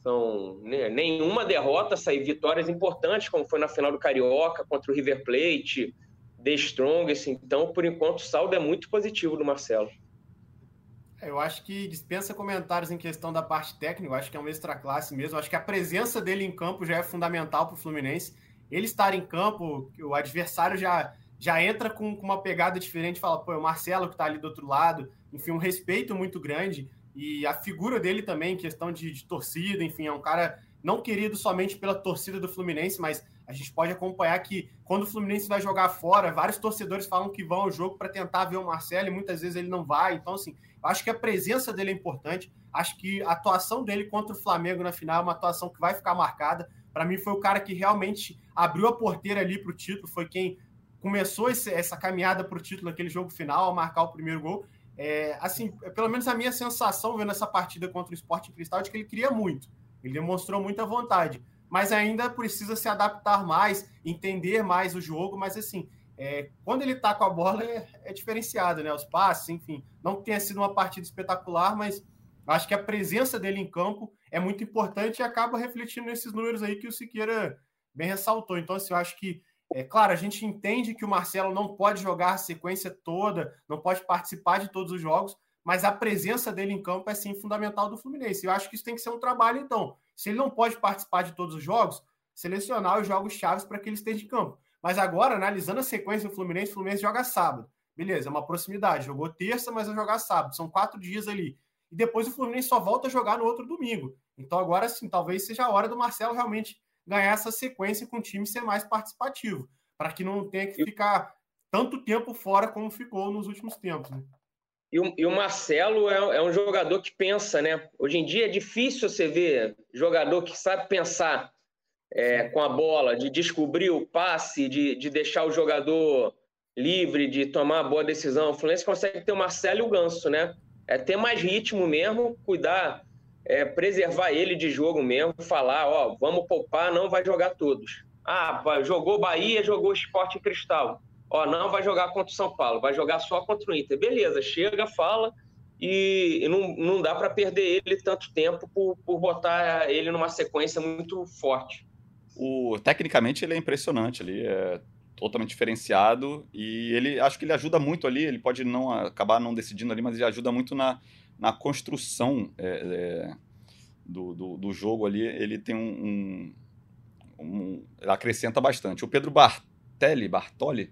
São né, nenhuma derrota, sair vitórias importantes, como foi na final do Carioca contra o River Plate, The Strongest. Então, por enquanto, o saldo é muito positivo do Marcelo. É, eu acho que dispensa comentários em questão da parte técnica, eu acho que é uma extra classe mesmo. Eu acho que a presença dele em campo já é fundamental para o Fluminense. Ele estar em campo, o adversário já já entra com, com uma pegada diferente, fala, pô, é o Marcelo que está ali do outro lado, enfim, um respeito muito grande. E a figura dele também, questão de, de, torcida, enfim, é um cara não querido somente pela torcida do Fluminense, mas a gente pode acompanhar que quando o Fluminense vai jogar fora, vários torcedores falam que vão ao jogo para tentar ver o Marcelo e muitas vezes ele não vai. Então, assim, eu acho que a presença dele é importante. Acho que a atuação dele contra o Flamengo na final é uma atuação que vai ficar marcada. Para mim, foi o cara que realmente abriu a porteira ali para o título, foi quem começou esse, essa caminhada para o título naquele jogo final, a marcar o primeiro gol. É, assim, é, pelo menos a minha sensação vendo essa partida contra o Sport Cristal é de que ele queria muito. Ele demonstrou muita vontade, mas ainda precisa se adaptar mais, entender mais o jogo. Mas assim, é, quando ele está com a bola é, é, diferenciado, né? Os passes, enfim, não que tenha sido uma partida espetacular, mas acho que a presença dele em campo é muito importante e acaba refletindo nesses números aí que o Siqueira bem ressaltou. Então, assim, eu acho que é claro, a gente entende que o Marcelo não pode jogar a sequência toda, não pode participar de todos os jogos, mas a presença dele em campo é sim fundamental do Fluminense. Eu acho que isso tem que ser um trabalho, então. Se ele não pode participar de todos os jogos, selecionar os jogos chaves para que ele esteja em campo. Mas agora, analisando a sequência do Fluminense, o Fluminense joga sábado. Beleza, é uma proximidade. Jogou terça, mas vai jogar sábado. São quatro dias ali. E depois o Fluminense só volta a jogar no outro domingo. Então agora sim, talvez seja a hora do Marcelo realmente ganhar essa sequência com o time ser mais participativo, para que não tenha que ficar tanto tempo fora como ficou nos últimos tempos. Né? E, o, e o, Marcelo é, é, um jogador que pensa, né? Hoje em dia é difícil você ver jogador que sabe pensar é, com a bola, de descobrir o passe, de, de deixar o jogador livre, de tomar a boa decisão. O Fluminense consegue ter o Marcelo e o Ganso, né? É ter mais ritmo mesmo, cuidar é, preservar ele de jogo mesmo, falar, ó, vamos poupar, não vai jogar todos. Ah, jogou Bahia, jogou Esporte Cristal. Ó, não vai jogar contra o São Paulo, vai jogar só contra o Inter. Beleza, chega, fala, e, e não, não dá para perder ele tanto tempo por, por botar ele numa sequência muito forte. O, tecnicamente ele é impressionante, ele é totalmente diferenciado e ele acho que ele ajuda muito ali, ele pode não acabar não decidindo ali, mas ele ajuda muito na, na construção é, é, do, do, do, jogo ali, ele tem um, um, um, Ele acrescenta bastante. O Pedro Bartelli, Bartoli,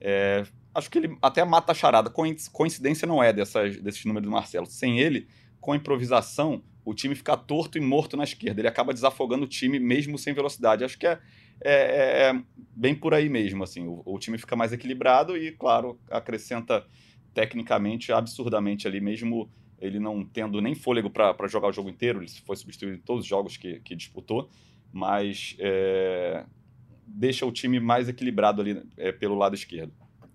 é, acho que ele até mata a charada. Coincidência não é dessas, desses números do Marcelo. Sem ele, com a improvisação, o time fica torto e morto na esquerda. Ele acaba desafogando o time mesmo sem velocidade. Acho que é, é, é, é bem por aí mesmo. assim. O, o, time fica mais equilibrado e, claro, acrescenta tecnicamente absurdamente ali, mesmo ele não tendo nem fôlego para jogar o jogo inteiro, ele foi substituído em todos os jogos que, que disputou, mas é, deixa o time mais equilibrado ali é, pelo lado esquerdo.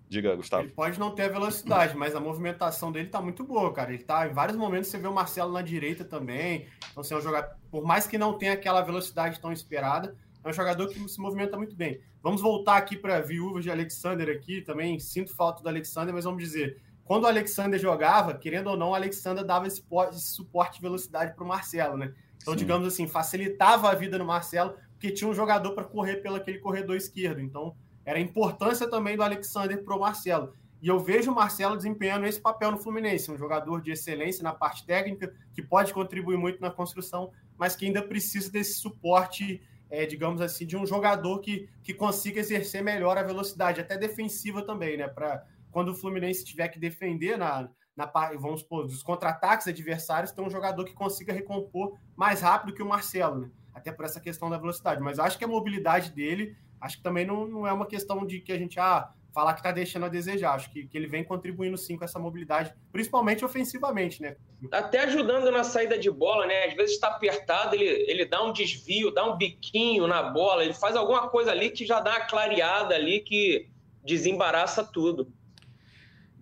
Diga, Gustavo. Ele pode não ter a velocidade, mas a movimentação dele tá muito boa, cara. Ele tá em vários momentos você vê o Marcelo na direita também. Então, você é um jogador, por mais que não tenha aquela velocidade tão esperada, é um jogador que se movimenta muito bem. Vamos voltar aqui para viúva de Alexander aqui, também sinto falta do Alexander, mas vamos dizer, quando o Alexander jogava, querendo ou não, o Alexander dava esse, suporte de velocidade para o Marcelo, né? Então, Sim. digamos assim, facilitava a vida no Marcelo, porque tinha um jogador para correr pelo aquele corredor esquerdo. Então, era a importância também do Alexander para o Marcelo. E eu vejo o Marcelo desempenhando esse papel no Fluminense, um jogador de excelência na parte técnica, que pode contribuir muito na construção, mas que ainda precisa desse suporte, é, digamos assim, de um jogador que, que consiga exercer melhor a velocidade, até defensiva também, né? Para quando o Fluminense tiver que defender na, na vamos supor, dos contra-ataques adversários, ter um jogador que consiga recompor mais rápido que o Marcelo, né? Até por essa questão da velocidade. Mas acho que a mobilidade dele, acho que também não, não é uma questão de que a gente, ah, falar que está deixando a desejar. Acho que, que ele vem contribuindo sim com essa mobilidade, principalmente ofensivamente, né? Até ajudando na saída de bola, né? Às vezes está apertado, ele, ele dá um desvio, dá um biquinho na bola, ele faz alguma coisa ali que já dá uma clareada ali que desembaraça tudo.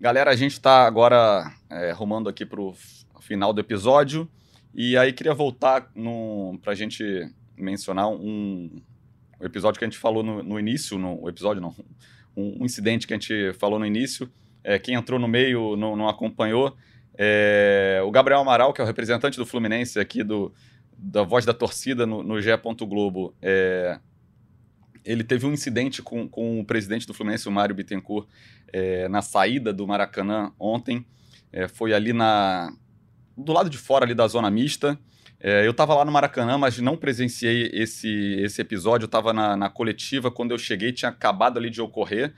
Galera, a gente está agora é, rumando aqui para o final do episódio e aí queria voltar para a gente mencionar um, um episódio que a gente falou no, no início, no episódio não, um, incidente que a gente falou no início. É, quem entrou no meio não, não acompanhou. É, o Gabriel Amaral, que é o representante do Fluminense aqui do, da voz da torcida no, no GE. Globo, é, ele teve um incidente com, com o presidente do Fluminense, o Mário Bittencourt, é, na saída do Maracanã ontem. É, foi ali na do lado de fora ali da zona mista. É, eu estava lá no Maracanã, mas não presenciei esse, esse episódio. Eu estava na, na, coletiva, quando eu cheguei, tinha acabado ali de ocorrer.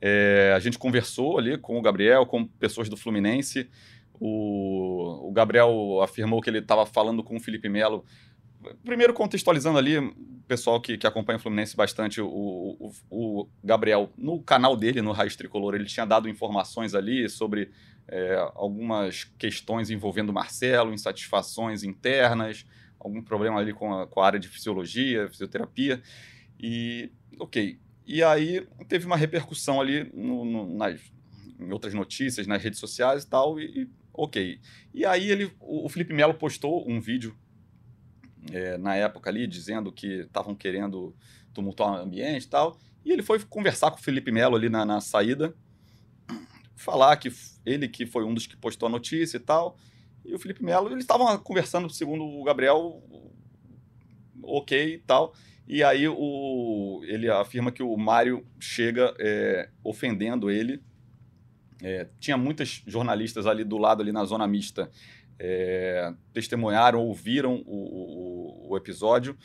É, a gente conversou ali com o Gabriel, com pessoas do Fluminense. O, o Gabriel afirmou que ele estava falando com o Felipe Melo. Primeiro, contextualizando ali, o pessoal que, que acompanha o Fluminense bastante, o, o, o Gabriel, no canal dele, no Raiz Tricolor, ele tinha dado informações ali sobre é, algumas questões envolvendo Marcelo, insatisfações internas, algum problema ali com a, com a área de fisiologia, fisioterapia. E, ok. E aí teve uma repercussão ali no, no, nas, em outras notícias, nas redes sociais e tal, e, e ok. E aí ele, o, o Felipe Melo postou um vídeo é, na época ali, dizendo que estavam querendo tumultuar o ambiente e tal, e ele foi conversar com o Felipe Melo ali na, na saída, falar que ele que foi um dos que postou a notícia e tal. E o Felipe Melo, eles estavam conversando, segundo o Gabriel, ok e tal. E aí o, ele afirma que o Mário chega é, ofendendo ele. É, tinha muitas jornalistas ali do lado, ali na zona mista, é, testemunharam, ouviram o, o, o, episódio,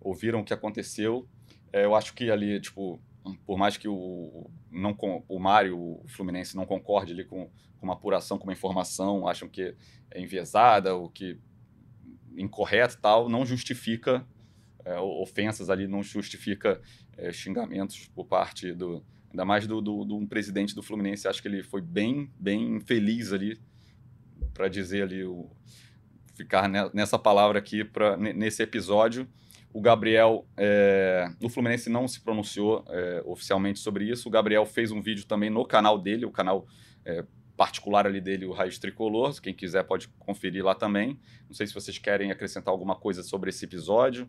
ouviram o que aconteceu. É, eu acho que ali, tipo, por mais que o, não, o Mário, o Fluminense, não concorde ali com, com uma apuração, com uma informação, acham que é enviesada ou que incorreta tal, não justifica é, ofensas ali, não justifica é, xingamentos por parte do, ainda mais do, do, do, um presidente do Fluminense, acho que ele foi bem, bem feliz ali, para dizer ali, o, ficar nessa palavra aqui pra, nesse episódio, o Gabriel, é, o Fluminense não se pronunciou é, oficialmente sobre isso. O Gabriel fez um vídeo também no canal dele, o canal é, particular ali dele, o Raiz Tricolor. Quem quiser pode conferir lá também. Não sei se vocês querem acrescentar alguma coisa sobre esse episódio.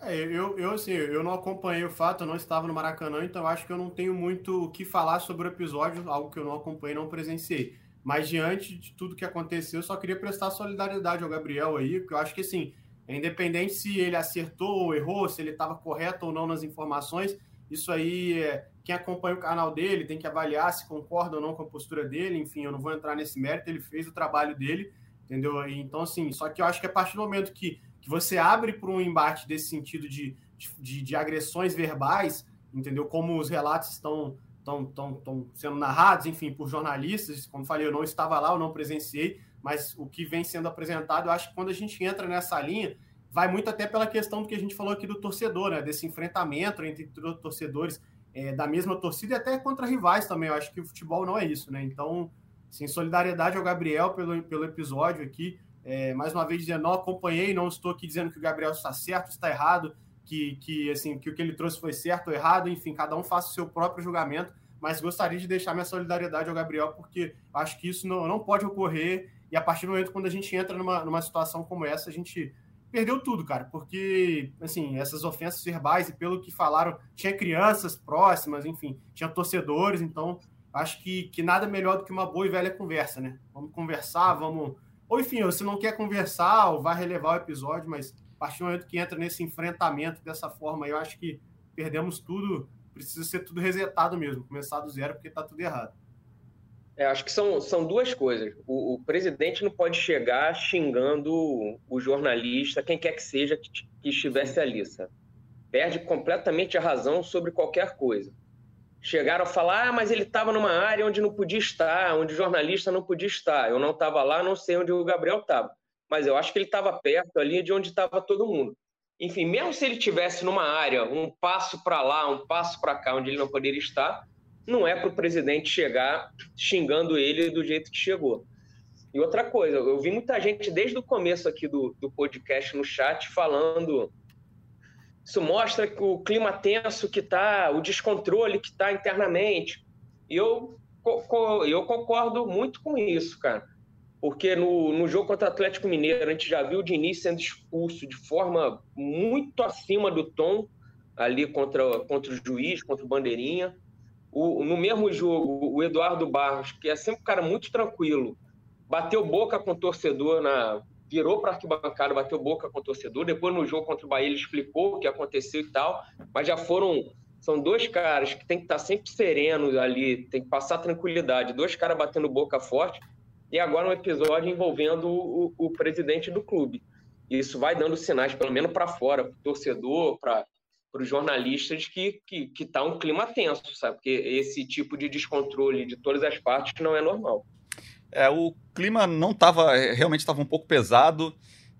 É, eu, eu, assim, eu não acompanhei o fato, eu não estava no Maracanã, então acho que eu não tenho muito o que falar sobre o episódio, algo que eu não acompanhei, não presenciei. Mas diante de tudo que aconteceu, eu só queria prestar solidariedade ao Gabriel aí, porque eu acho que assim, é independente se ele acertou ou errou, se ele estava correto ou não nas informações, isso aí, é, quem acompanha o canal dele tem que avaliar se concorda ou não com a postura dele. Enfim, eu não vou entrar nesse mérito, ele fez o trabalho dele, entendeu? Então, assim, só que eu acho que a partir do momento que, que você abre para um embate desse sentido de, de, de agressões verbais, entendeu? Como os relatos estão estão, sendo narrados, enfim, por jornalistas. Como falei, eu não estava lá, eu não presenciei, mas o que vem sendo apresentado, eu acho que quando a gente entra nessa linha, vai muito até pela questão do que a gente falou aqui do torcedor, né? Desse enfrentamento entre torcedores é, da mesma torcida e até contra rivais também. Eu acho que o futebol não é isso, né? Então, sim, solidariedade ao Gabriel pelo, pelo episódio aqui. É, mais uma vez dizendo, não acompanhei, não estou aqui dizendo que o Gabriel está certo, está errado, que, que assim que o que ele trouxe foi certo ou errado, enfim, cada um faça o seu próprio julgamento, mas gostaria de deixar minha solidariedade ao Gabriel, porque acho que isso não, não pode ocorrer e a partir do momento quando a gente entra numa, numa situação como essa, a gente perdeu tudo, cara, porque, assim, essas ofensas verbais e pelo que falaram, tinha crianças próximas, enfim, tinha torcedores, então acho que, que nada melhor do que uma boa e velha conversa, né? Vamos conversar, vamos. Ou enfim, você não quer conversar, ou vai relevar o episódio, mas partir do momento que entra nesse enfrentamento dessa forma, eu acho que perdemos tudo, precisa ser tudo resetado mesmo, começar do zero, porque tá tudo errado. É, acho que são, são duas coisas. O, o, presidente não pode chegar xingando o jornalista, quem quer que seja que, que estivesse ali, sabe? Perde completamente a razão sobre qualquer coisa. Chegaram a falar, ah, mas ele estava numa área onde não podia estar, onde o jornalista não podia estar. Eu não estava lá, não sei onde o Gabriel estava. Mas eu acho que ele estava perto ali de onde estava todo mundo. Enfim, mesmo se ele tivesse numa área, um passo para lá, um passo para cá, onde ele não poderia estar, não é para o presidente chegar xingando ele do jeito que chegou. E outra coisa, eu vi muita gente desde o começo aqui do, do podcast no chat falando. Isso mostra que o clima tenso que está, o descontrole que está internamente. E eu, eu concordo muito com isso, cara. Porque no, no jogo contra o Atlético Mineiro, a gente já viu o Diniz sendo expulso de forma muito acima do tom ali contra, contra o juiz, contra o Bandeirinha. O, no mesmo jogo, o Eduardo Barros, que é sempre um cara muito tranquilo, bateu boca com o torcedor, na, virou para arquibancada, bateu boca com o torcedor. Depois, no jogo contra o Bahia, ele explicou o que aconteceu e tal, mas já foram. São dois caras que tem que estar sempre serenos ali, tem que passar tranquilidade. Dois caras batendo boca forte. E agora um episódio envolvendo o, o presidente do clube. Isso vai dando sinais, pelo menos para fora, para o torcedor, para os jornalistas que, que, que tá um clima tenso, sabe? Porque esse tipo de descontrole de todas as partes não é normal. É, o clima não estava, realmente estava um pouco pesado,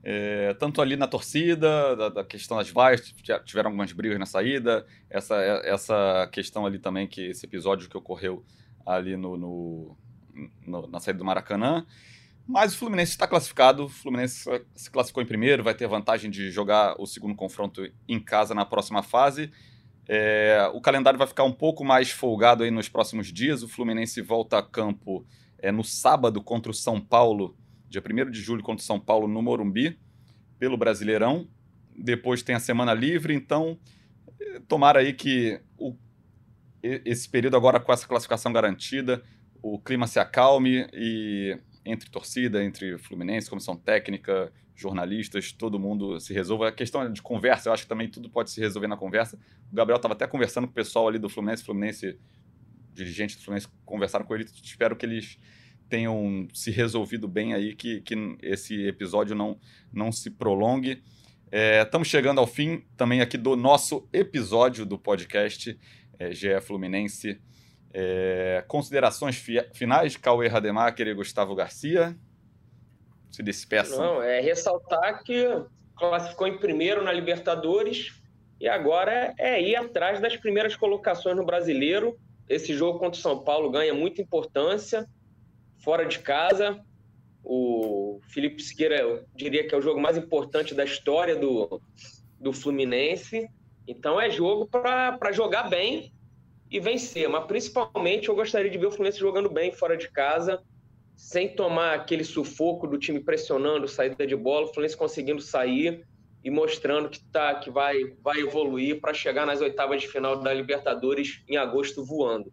é, tanto ali na torcida, da, da, questão das vaias, tiveram algumas brigas na saída, essa, essa questão ali também, que esse episódio que ocorreu ali no, no, no na saída do Maracanã. Mas o Fluminense está classificado, o Fluminense se classificou em primeiro, vai ter vantagem de jogar o segundo confronto em casa na próxima fase. É, o calendário vai ficar um pouco mais folgado aí nos próximos dias. O Fluminense volta a campo é, no sábado contra o São Paulo, dia 1 de julho contra o São Paulo no Morumbi, pelo Brasileirão. Depois tem a semana livre, então tomara aí que o, esse período agora com essa classificação garantida, o clima se acalme e entre torcida, entre Fluminense, comissão técnica, jornalistas, todo mundo se resolva. A questão de conversa, eu acho que também tudo pode se resolver na conversa. O Gabriel estava até conversando com o pessoal ali do Fluminense, Fluminense, dirigentes do Fluminense conversaram com ele. Espero que eles tenham se resolvido bem aí, que, que esse episódio não, não se prolongue. Estamos é, chegando ao fim também aqui do nosso episódio do podcast é, GE Fluminense é, considerações fi finais, Cauê Rademacher e Gustavo Garcia? Se despeçam. Não, é ressaltar que classificou em primeiro na Libertadores e agora é ir atrás das primeiras colocações no Brasileiro. Esse jogo contra o São Paulo ganha muita importância, fora de casa. O Felipe Siqueira, eu diria que é o jogo mais importante da história do, do Fluminense. Então é jogo para jogar bem e vencer. Mas principalmente eu gostaria de ver o Fluminense jogando bem fora de casa, sem tomar aquele sufoco do time pressionando, saída de bola, o Fluminense conseguindo sair e mostrando que tá que vai vai evoluir para chegar nas oitavas de final da Libertadores em agosto voando.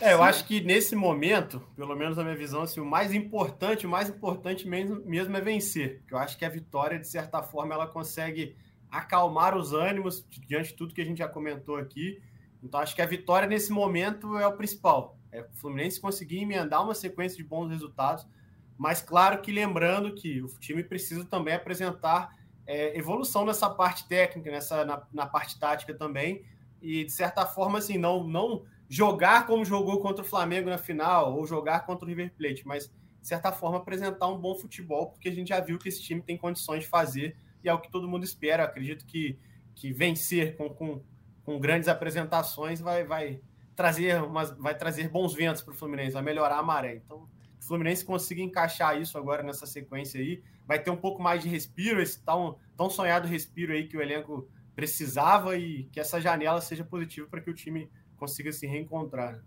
É, eu acho que nesse momento, pelo menos na minha visão, assim, o mais importante, o mais importante mesmo, mesmo é vencer. Porque eu acho que a vitória, de certa forma, ela consegue acalmar os ânimos diante de tudo que a gente já comentou aqui. Então, acho que a vitória nesse momento é o principal. É o Fluminense conseguir emendar uma sequência de bons resultados, mas claro que lembrando que o time precisa também apresentar é, evolução nessa parte técnica, nessa, na, na, parte tática também, e de certa forma, assim, não, não jogar como jogou contra o Flamengo na final, ou jogar contra o River Plate, mas de certa forma apresentar um bom futebol, porque a gente já viu que esse time tem condições de fazer e é o que todo mundo espera. acredito que, que vencer com, com, com grandes apresentações vai, vai, trazer umas, vai trazer bons ventos para o Fluminense, vai melhorar a maré. Então, o Fluminense consiga encaixar isso agora nessa sequência aí, vai ter um pouco mais de respiro, esse tão, tão sonhado respiro aí que o elenco precisava e que essa janela seja positiva para que o time consiga se reencontrar.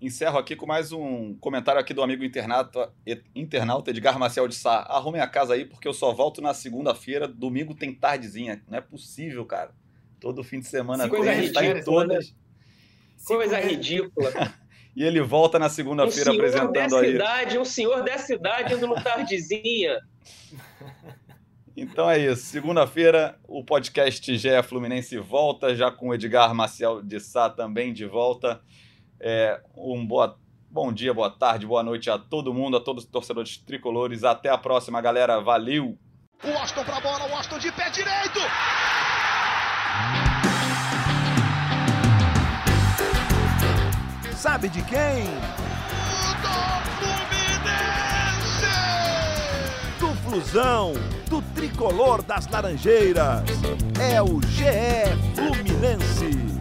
Encerro aqui com mais um comentário aqui do amigo internauta, internauta Edgar Marcel de Sá. Arrume a casa aí, porque eu só volto na segunda-feira. Domingo tem tardezinha. Não é possível, cara. Todo fim de semana coisa está em todas. Coisa ridícula. e ele volta na segunda-feira um apresentando aí. Cidade, um senhor dessa idade indo no tardezinha. Então é isso. Segunda-feira, o podcast GE Fluminense volta, já com o Edgar Marcel de Sá também de volta. É, um boa, bom dia, boa tarde, boa noite a todo mundo, a todos os torcedores tricolores. Até a próxima, galera. Valeu! O Austin pra bola, o Austin de pé direito! Sabe de quem? Do Fluminense! Do Flusão, do tricolor das Laranjeiras. É o GE Fluminense.